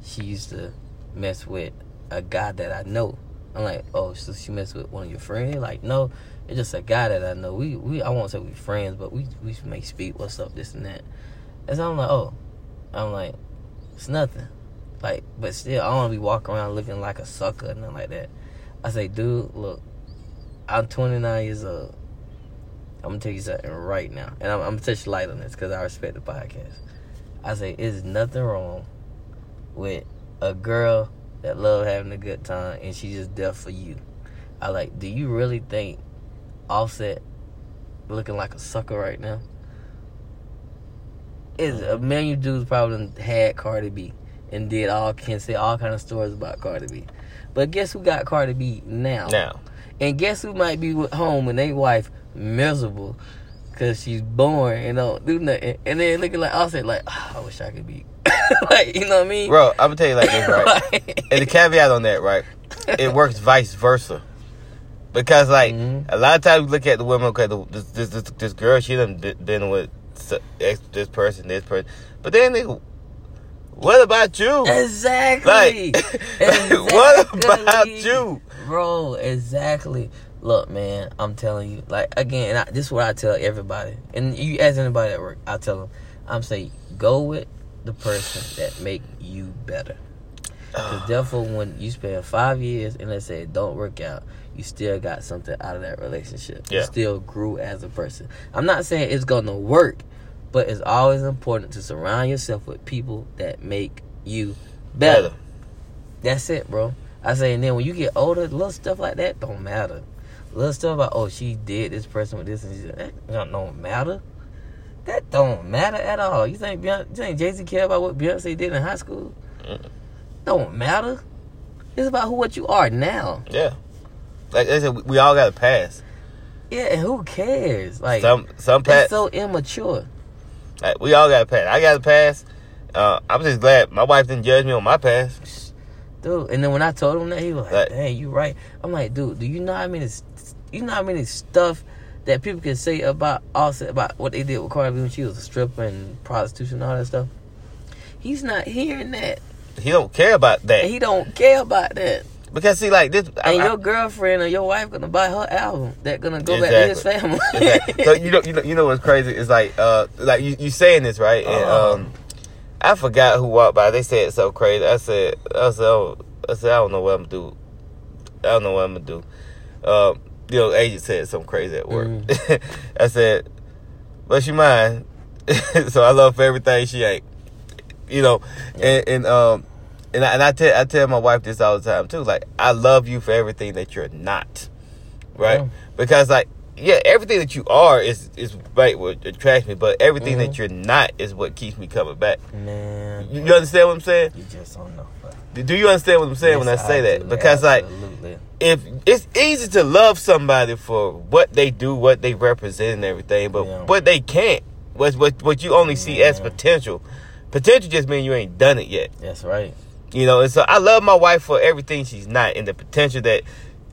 she used to mess with a guy that I know. I'm like, oh, so she messed with one of your friends? Like, no, it's just a guy that I know. We, we, I won't say we friends, but we, we may speak. What's up, this and that. And so I'm like, oh, I'm like, it's nothing. Like, but still, I don't want to be walking around looking like a sucker or nothing like that. I say, dude, look, I'm 29 years old. I'm gonna tell you something right now, and I'm, I'm touch light on this because I respect the podcast. I say, it's nothing wrong with a girl that love having a good time and she just there for you. I like, do you really think Offset looking like a sucker right now? Is a million dudes probably had Cardi B and did all can say all kind of stories about Cardi B. But guess who got Cardi B now? Now, And guess who might be with home and they wife miserable because she's born and don't do nothing. And then looking like Offset, like, "Ah, I wish I could be. like, you know what I mean? bro, I'm gonna tell you like this, right? Like- and the caveat on that, right? It works vice versa. Because like Mhm. a lot of times we look at the women, okay, the, this, this this this girl, she done be- been with this person, this person, but then they, what about you? Exactly. Like, what about Exactly. you? Bro, exactly. Look, man, I'm telling you. Like again, I, this is what I tell everybody. And you ask anybody at work, I tell them, I'm saying, go with the person that make you better. Because ah. therefore, when you spend five years and let's say it don't work out, you still got something out of that relationship. You Yeah. still grew as a person. I'm not saying it's gonna work, but it's always important to surround yourself with people that make you better. Better. That's it, bro. I say, and then when you get older, little stuff like that don't matter. Little stuff about oh she did this person with this and she, that don't, matter. That don't matter at all. You think Beyonce, you think Jay Z care about what Beyonce did in high school? Mm-mm. Don't matter. It's about who what you are now. Yeah, like I said, we, all got a pass. Yeah, and who cares? Like Some some pass. so immature. Like, we all got a pass. I got a pass. Uh, I'm just glad my wife didn't judge me on my pass. Dude, and then when I told him that, he was like, Right. "Dang, you right." I'm like, "Dude, do you know how many, you know how many stuff that people can say about also about what they did with Cardi B when she was a stripper and prostitution and all that stuff?" He's not hearing that, He don't care about that and he don't care about that. Because see, like this. I- And I- your girlfriend or your wife gonna buy her album that gonna go back to his family. Exactly. so you know, you know, you know what's crazy? It's like, uh, like you, you saying this right, and Oh. um, I forgot who walked by. They said it so crazy. I said, I said, oh, I said, I don't know what I'm gonna do. I don't know what I'm gonna do. Um, you know, agent said something crazy at work. I said, but she mine, so I love everything she ain't. You know, and, and um, and I, and I tell I tell my wife this all the time too. Like, I love you for everything that you're not, right? Yeah. Because like, yeah, everything that you are is is right what attracts me, but everything Mhm. that you're not is what keeps me coming back. Man, You, you understand what I'm saying? you just don't know. Do you understand what I'm saying when I Yes, say that? do. Because like, if it's easy to love somebody for what they do, what they represent, and everything, but Yeah. what they can't, what what what you only see as potential. Potential just means you ain't done it yet. that's right. You know, and so I love my wife for everything she's not, and the potential that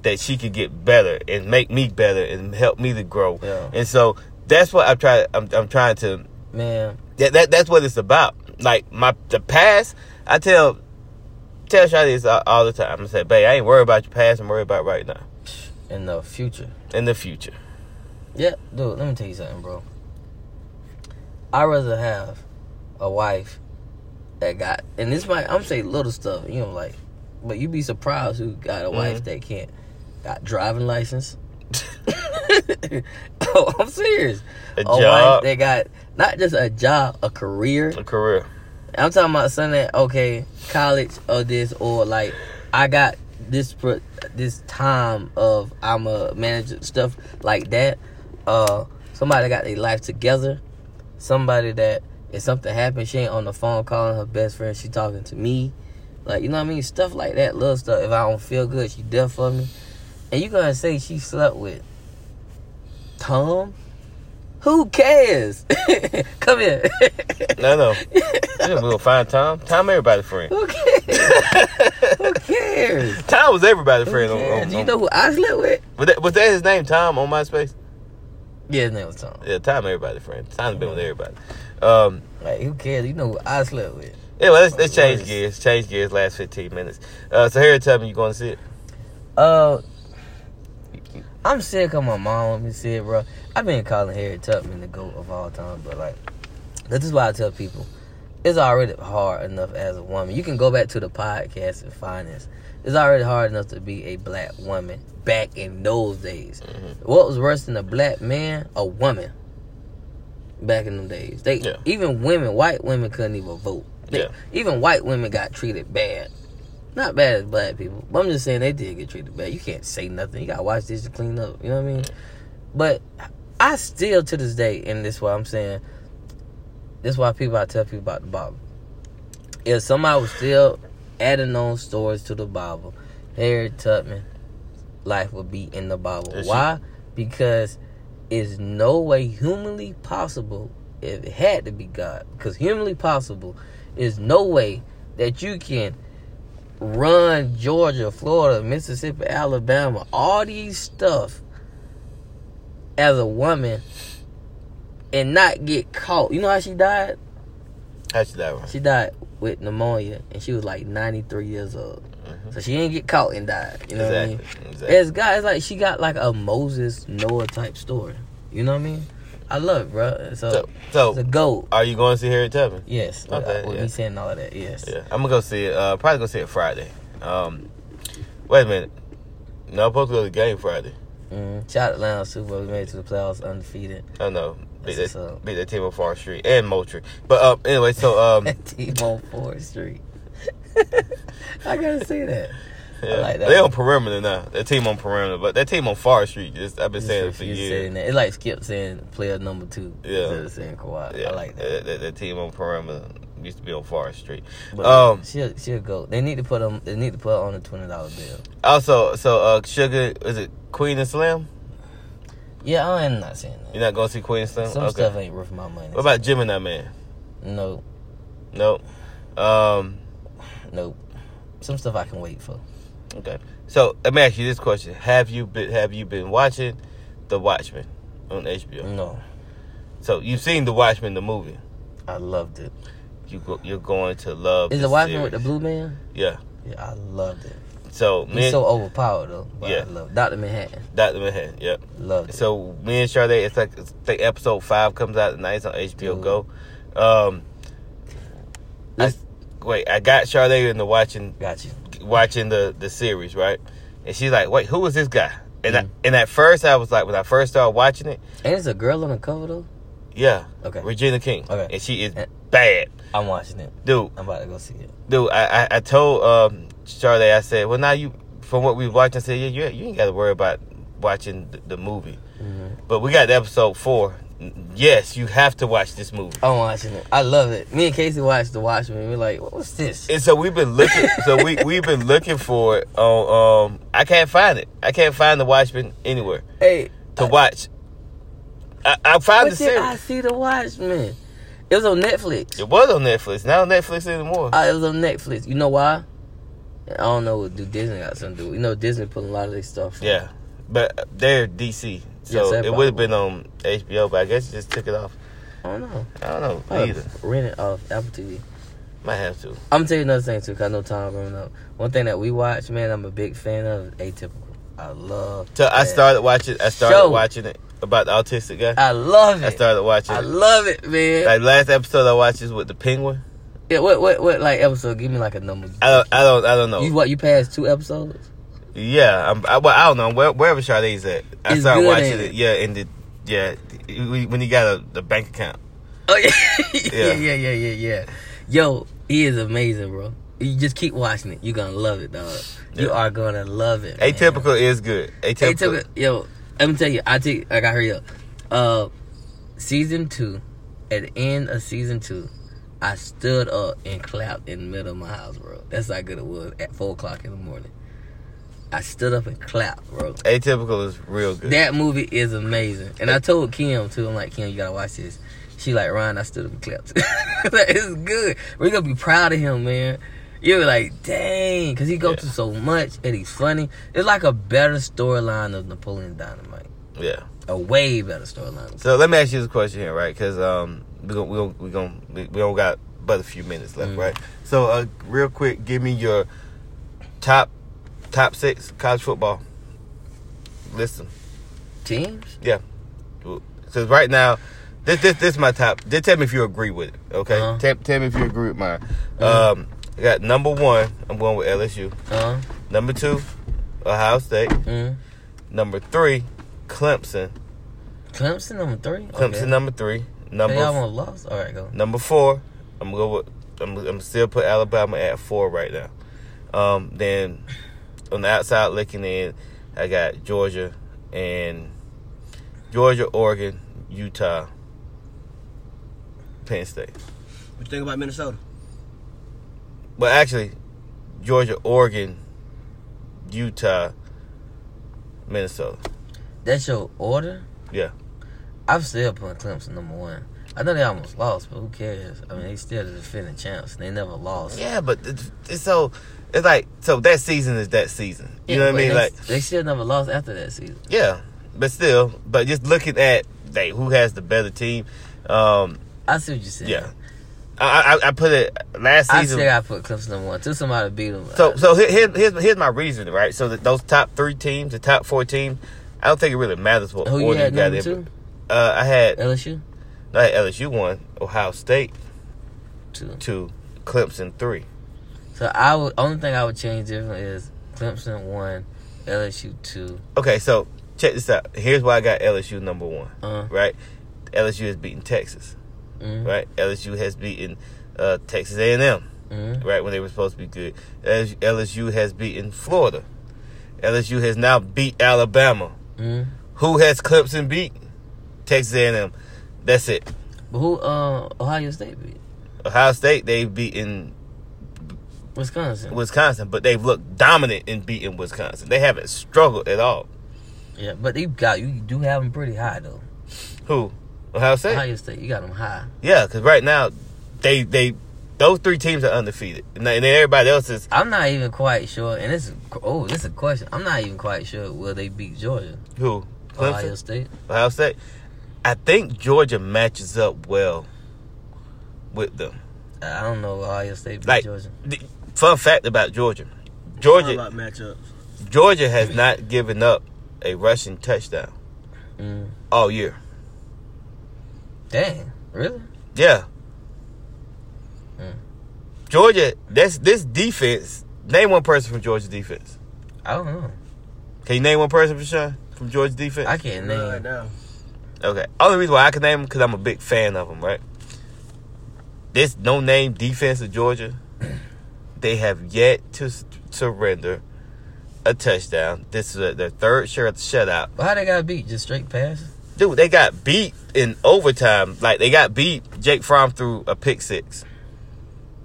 that she could get better and make me better and help me to grow. Yeah. And so that's what I'm trying. I'm I'm trying to Man, That, that that's what it's about. Like my the past, I tell tell Shotty this all, all the time. I'm say, babe, I ain't worried about your past. I'm worried about right now, In the future. in the future. Yeah, dude, let me tell you something, bro. I'd rather have a wife that got, and this might, I'm saying little stuff, you know, like, but you'd be surprised who got a wife Mhm. that can't, got driving license. oh, I'm serious. A A job. wife that got not just a job, a career. A career. I'm talking about something that okay, college or this or like I got this this time of I'm a manager stuff like that. Uh, somebody got their life together. Somebody that if something happens, she ain't on the phone calling her best friend. She talking to me, like you know what I mean, stuff like that, little stuff. If I don't feel good, she there for me. And you gonna say she slept with Tom? Who cares? Come here. No, no. We'll find Tom. Tom, everybody's friend. Who cares? Who cares? Tom was everybody's friend. On, on, Do you know who I slept with? was, that, was that his name, Tom, on MySpace? Yeah, his name was Tom. Yeah, Tom, everybody's friend. Tom's been with everybody. Um, Like, who cares? You know who I slept with? yeah, well, let's, let's change gears. Change gears last 15 minutes. Uh, so, here, tell me you going to see it. Uh, I'm sick of my mom let me see it, bro. I've been calling Harriet Tubman the GOAT of all time, but like, this is why I tell people it's already hard enough as a woman. You can go back to the podcast and find this. It's already hard enough to be a black woman back in those days. Mhm. What was worse than a black man? A woman. Back in them days, they Yeah. even women, white women couldn't even vote. They, Yeah. Even white women got treated bad. Not bad as black people, but I'm just saying they did get treated bad. You can't say nothing. You gotta watch this to clean up. You know what I mean? But I still to this day, and this is why I'm saying, this is why people I tell people about the Bible. If somebody was still adding on stories to the Bible, Harriet Tubman life would be in the Bible. Is she- Why? Because it's no way humanly possible if it had to be God. Because humanly possible is no way that you can run Georgia, Florida, Mississippi, Alabama, all these stuff as a woman and not get caught. You know how she died? How'd you die, right? She died with pneumonia and she was like 93 years old. So she didn't get caught and died. You know what I mean? Exactly. exactly. It's got it's like she got like a Moses Noah type story. You know what I mean? I love it, bro. So, So, so it's a goat. are you going to see Harriet Tubman? Yes. Okay, With yeah. me saying all of that. Yes. Yeah, I'm gonna go see it. Uh, probably gonna see it Friday. Um, wait a minute. No, I'm supposed to go to the game Friday. Mm. Shout out Super Bowl. We made it to the playoffs undefeated. I know. Beat that, beat that team on Forest Street and Moultrie. But um, anyway, so um, Team on Fourth Street. I gotta say that. yeah, like that they on perimeter now. That team on perimeter, but that team on Forest Street. Just I've been Just saying it for years. It's like Skip saying player number two. Yeah. Instead of saying Kawhi. Yeah, I like that. That, that, team on perimeter used to be on Forest Street. But Um, she'll she'll go. They need to put them. They need to put on a twenty dollar bill. Also, so uh, Sugar is it Queen and Slim? Yeah, I am not saying that. You're not gonna see Queen and Slim? Some okay. stuff ain't worth my money. What about Gemini Man? No, No. Um. Nope. Some stuff I can wait for. Okay. So let me ask you this question: Have you been Have you been watching The Watchmen on HBO? No, So you've seen The Watchmen, the movie. I loved it. You go, you're going to love. Is the Watchmen with the blue man? Yeah. Yeah, I loved it. So He's me, so overpowered though. Yeah. I love Doctor Manhattan. Dr. Manhattan. Yep. Loved it. So me and Sade, it's like it's like episode five comes out tonight. It's on HBO Dude. Go. Um. I, wait, I got Sade into watching Got you. watching the the series, right? And she's like, "Wait, who is this guy?" And I, Mhm. and at first I was like, when I first started watching it, And it's a girl on the cover though. yeah, Okay. Regina King, Okay. and she is bad, I'm watching it. dude. I'm about to go see it. Dude, I I, I told um Sade, I said, well, now you from what we was watching, I said, yeah, you, you ain't got to worry about watching the, the movie, Mm-hmm. but we got episode four. Yes, you have to watch this movie. I'm watching it. I love it. Me and Casey watched The Watchmen. We're like, what's this? And so we've been looking. so we we've been looking for it on. Um, I can't find it. I can't find the Watchmen anywhere hey, to watch. I, I found the did series. I see The Watchmen? It was on Netflix. It was on Netflix. Not on Netflix anymore. Uh, it was on Netflix. You know why? I don't know what do Disney got something to do. You know Disney put a lot of their stuff. Yeah, but they're DC, so Yes, it would have been um, on HBO. But I guess you just took it off. I don't know. I don't know I either. Rent it off Apple TV. Might have to. I'm gonna tell you another thing too, cause I know Tom growing up. One thing that we watch, man, I'm a big fan of Atypical. I love. So I started watching. I started Show. watching it about the autistic guy. I love it. I started watching. I it. love it, man. Like last episode I watched is with the penguin. yeah, what, what, what, like episode? Give me like a number. I don't. I don't. I don't know. You what? You passed two episodes? Yeah, I'm, I, well, I don't know where, wherever Sade's at. I It's started good, watching it. Yeah, and the yeah when he got a the bank account. Oh yeah, yeah, Yeah. yeah, yeah, yeah, yeah. Yo, he is amazing, bro. You just keep watching it. You're gonna love it, dog. You are gonna love it. man. Atypical is good. Atypical. Atypical. Yo, let me tell you. I take. I got hurry up. Uh, season two. At the end of season two, I stood up and clapped in the middle of my house, bro. That's how good it was at four o'clock in the morning. I stood up and clapped, bro. Atypical is real good. That movie is amazing. And I told Kim too. I'm like, Kim, you gotta watch this. She like, Ryan, I stood up and clapped. it's good. We're gonna be proud of him, man. You're like, dang, because he goes Yeah. through so much and he's funny. It's like a better storyline of Napoleon Dynamite. yeah. A way better storyline. So let me ask you this question here, right? Because um, we gon' we gon' we gon' we, we don't got but a few minutes left, Mm. right? So uh, real quick, give me your top top six college football. Listen, Teams? Yeah. Because right now, this this this is my top. Just tell me if you agree with it, okay? Uh-huh. Tell, tell me if you agree with mine. Uh-huh. Um, I got number one. I'm going with LSU. Uh-huh. Number two, Ohio State. mm. Number three, Clemson. Clemson number three? Clemson Okay. number three. Number They almost lost? Alright, go. Number four, I'm gonna with. I'm, I'm still put Alabama at four right now. Um, then on the outside looking in, I got Georgia and Georgia, Oregon, Utah, Penn State. What you think about Minnesota? Well, actually, Georgia, Oregon, Utah, Minnesota. That's your order? Yeah. I'm still putting Clemson number one. I know they almost lost, but who cares? I mean, they still the defending champs. They never lost. Yeah, but it's, it's so it's like so that season is that season. You know what I mean? They, Like they still never lost after that season. Yeah, but still, but just looking at they who has the better team, um, I see what you're saying. yeah, I, I I put it last I season. say I put Clemson number one. Till somebody beat them. so so here, here- here's here's my reason, right? So that those top three teams, the top four teams, I don't think it really matters what who you order had got number in. Uh, I had LSU I had LSU one, Ohio State two. two, Clemson three. So I would only thing I would change different is Clemson one, LSU two. Okay, so check this out. Here's why I got LSU number one. Uh, Right, LSU has beaten Texas. mm, Right, LSU has beaten uh, Texas A&M. mm, right when they were supposed to be good. LSU has beaten Florida. LSU has now beat Alabama. mm. Who has Clemson beat? Texas A&M. That's it. But who? Uh, Ohio State beat Ohio State they've beaten Wisconsin. Wisconsin, but they've looked dominant in beating Wisconsin. They haven't struggled at all. yeah, but you got you do have them pretty high though. Who? Ohio State. Ohio State, you got them high. Yeah, because right now they they those three teams are undefeated, and then everybody else is I'm not even quite sure, and this is oh, this is a question. I'm not even quite sure will they beat Georgia, who? Ohio State. Ohio State. I think Georgia matches up well with them. I don't know Ohio State beat Like- Georgia. The fun fact about Georgia. All Georgia about matchups. Georgia has not given up a rushing touchdown Mm. all year. Dang, really? Yeah. Mm. Georgia, that's this defense. Name one person from Georgia defense. I don't know. Can you name one person for Sean from Georgia defense? I can't Not name. right now. okay. Only reason why I can name them because I'm a big fan of them. Right. This no name defense of Georgia, they have yet to surrender a touchdown. This is their third shutout. But how they got beat? Just straight pass? Dude, they got beat in overtime. Like they got beat. Jake Fromm threw a pick six.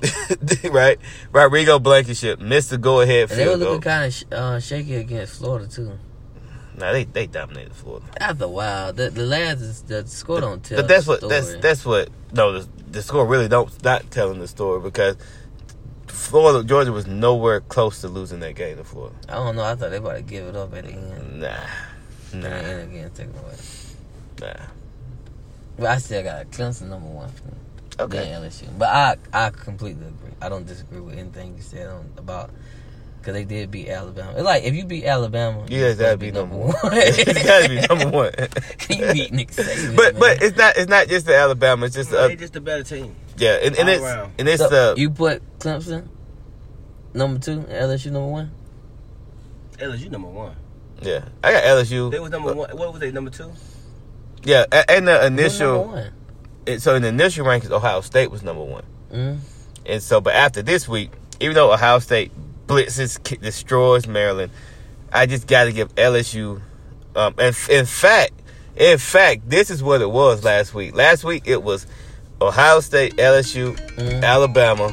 right, Rodrigo Blankenship missed the go ahead And they were looking kind of sh- uh, shaky against Florida too. Nah, they they dominated Florida. After a while, the the last is, the score don't tell. But that's the what that's that's what no the, the score really don't not telling the story because Florida Georgia was nowhere close to losing that game to Florida. I don't know. I thought they about to give it up at the end. Nah, And nah, then again, take it away. nah. But I still got Clemson number one. Okay. Then LSU. But I I completely agree. I don't disagree with anything you said on, about because they did beat Alabama. It's like if you beat Alabama, You guys you're gotta be number one. you gotta be number one. you beat Nick Saban. But man. but it's not it's not just the Alabama. It's just uh, they just a better team. Yeah, and, and it's around. and it's So, uh you put Clemson number two and LSU number one. LSU number one. yeah. I got LSU. They was number one. What was they number two? Yeah, and the initial number it- so in the initial rankings, Ohio State was number one. Mm. And so, but after this week, even though Ohio State blitzes, ki- destroys Maryland, I just got to give LSU. Um, and f- in fact, in fact, this is what it was last week. Last week it was Ohio State, LSU, Mhm. Alabama,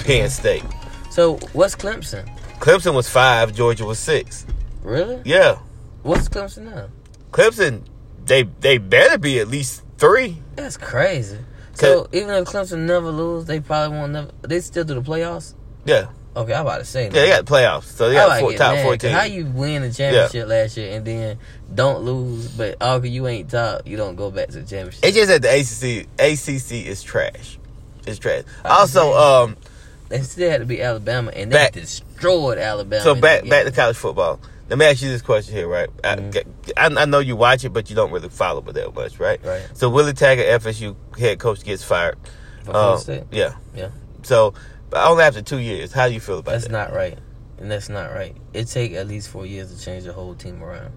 Penn State. So what's Clemson? Clemson was five, Georgia was six. Really? Yeah, What's Clemson now? Clemson, they they better be at least three. That's crazy. So even if Clemson never lose, they probably won't never. They still do the playoffs. Yeah, Okay, I'm about to say. yeah, they got playoffs, so they got four, top 'cause fourteen. How you win the championship last year and then don't lose, but oh, you ain't top, you don't go back to the championship. It's just that the ACC ACC is trash. It's trash. Also, um, they still had to be Alabama, and they Back- destroyed Alabama. so back back to college football. Let me ask you this question here, right? I- Mhm. I, I, know you watch it, but you don't really follow it that much, right? Right. So Willie Taggart, FSU head coach, gets fired. Um, yeah, Yeah. So, but only after two years. How do you feel about That's that? That's not right, and that's not right. It take at least four years to change the whole team around.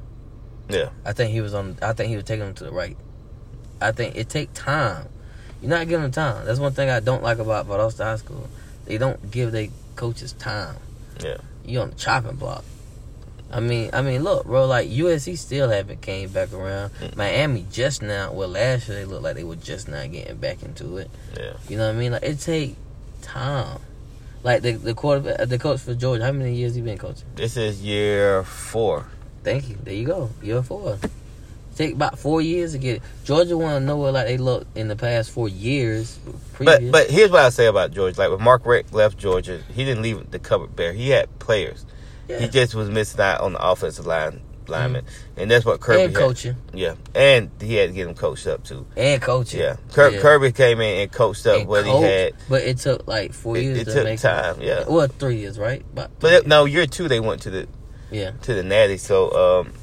Yeah. I think he was on. I think he was taking them to the right. I think it take time. You're not giving them time. That's one thing I don't like about Valdosta High School. They don't give their coaches time. Yeah. You on the chopping block. I mean, I mean, look, bro. Like USC still haven't came back around. Mm. Miami just now. Well, last year they looked like they were just now getting back into it. Yeah. You know what I mean? Like it take time. Like the the quarterback, the coach for Georgia. How many years he been coaching? This is year four. Thank you. There you go. Year four. Take about four years to get it. Georgia want to know where like they look in the past four years. Previous. But but here's what I say about Georgia. Like when Mark Richt left Georgia, he didn't leave the cupboard bare. He had players. yeah. He just was missing out on the offensive line lineman, and that's what Kirby and had. coaching Yeah, and he had to get him coached up too. and coaching. Yeah, Yeah. Kirby came in and coached up And what he had. but it took like four It, years it to took make time. It. Yeah, Well, three years, right? About but it, no, year two they went to the yeah. to the Natty. So um,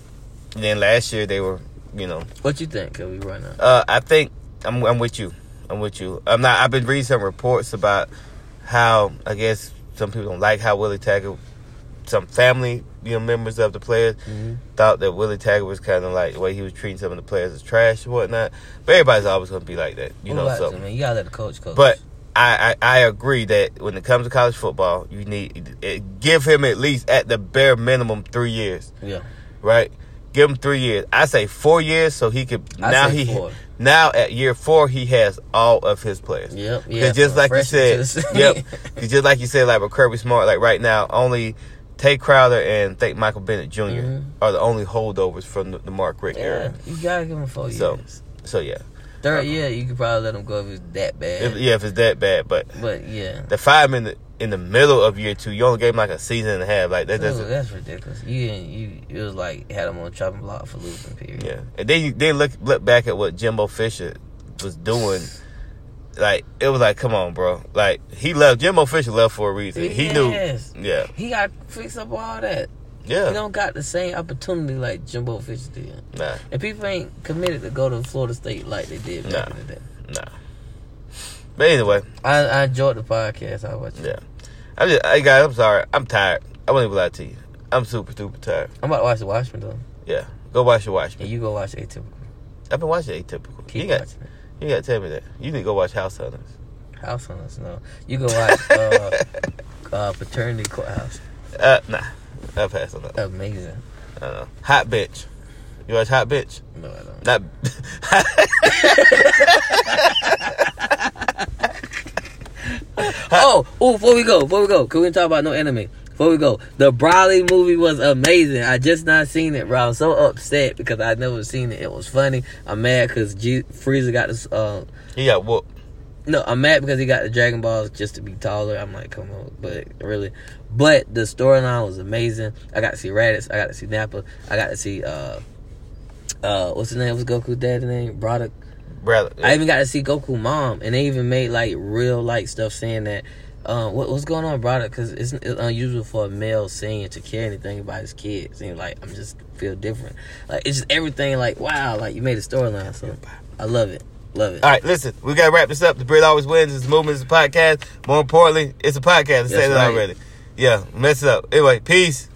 then last year they were, you know, What you think, Kirby? Right now, uh, I think I'm I'm with you. I'm with you. I'm not. I've been reading some reports about how I guess some people don't like how Willie Taggart, some family you know members of the players Mhm. thought that Willie Taggart was kind of like the way he was treating some of the players as trash and whatnot. But everybody's always gonna be like that, you Who know. So, man? You gotta let the coach coach. but I, I I agree that when it comes to college football, you need it, give him at least at the bare minimum three years, yeah, right? Give him three years. I say four years, so he could I now he four. now at year four he has all of his players. Yep. Yeah. Just like you said, to- yep. just like you said, like with Kirby Smart, like right now, only Tae Crowder and think Michael Bennett junior Mhm. are the only holdovers from the, the Mark Richt era. yeah, era. you gotta give him four So, years. So yeah, Third year, you could probably let him go if it's that bad. if, yeah, if it's that bad, but But yeah, the five in the in the middle of year two, you only gave him like a season and a half. Like that Dude, doesn't. that's ridiculous. You didn't- you it was like had him on chopping block for losing. Period. Yeah, and then you then look look back at what Jimbo Fisher was doing. Like it was like, come on, bro. Like he left. Jimbo Fisher left for a reason. He knew. Yes. Yeah, He got to fix up all that. Yeah. He don't got the same opportunity like Jimbo Fisher did. Nah, And people ain't committed to go to Florida State like they did back Nah. in the day. nah. But anyway, I, I enjoyed the podcast. How about you? yeah. I'm just, hey guys, I'm sorry. I'm tired. I won't even lie to you. I'm super, super tired. I'm about to watch the Watchmen though. Yeah, go watch The Watchmen. And you go watch Atypical. I've been watching Atypical. Keep you got, watching it. You got to tell me that. You need to go watch House Hunters. House Hunters, no. You go watch uh, uh, Paternity Courthouse. uh, nah, I'll pass on that. Amazing. I don't know. Hot bitch. You watch Hot bitch? No, I don't. Not. oh, oh, before we go, before we go, can we talk about no anime? Before we go, the Broly movie was amazing. I just not seen it, bro. I'm so upset because I never seen it. It was funny. I'm mad because G- Frieza got this. Uh, he got whooped. no, I'm mad because he got the Dragon Balls just to be taller. I'm like, come on, but really, but the storyline was amazing. I got to see Raditz. I got to see Nappa. I got to see uh, uh, what's his name? What's Goku's dad's name? Broderick. brother. I even got to see Goku mom, and they even made like real like stuff saying that. Um, what, what's going on, brother? Because it's, it's unusual for a male Saiyan to care anything about his kids. And like, I'm just feel different. Like it's just everything. Like wow, like you made a storyline. So I love it, love it. All right, listen, we gotta wrap this up. The Brit always wins. It's a movement. It's a podcast. More importantly, it's a podcast. I said it right. already. Yeah, mess it up. Anyway, peace.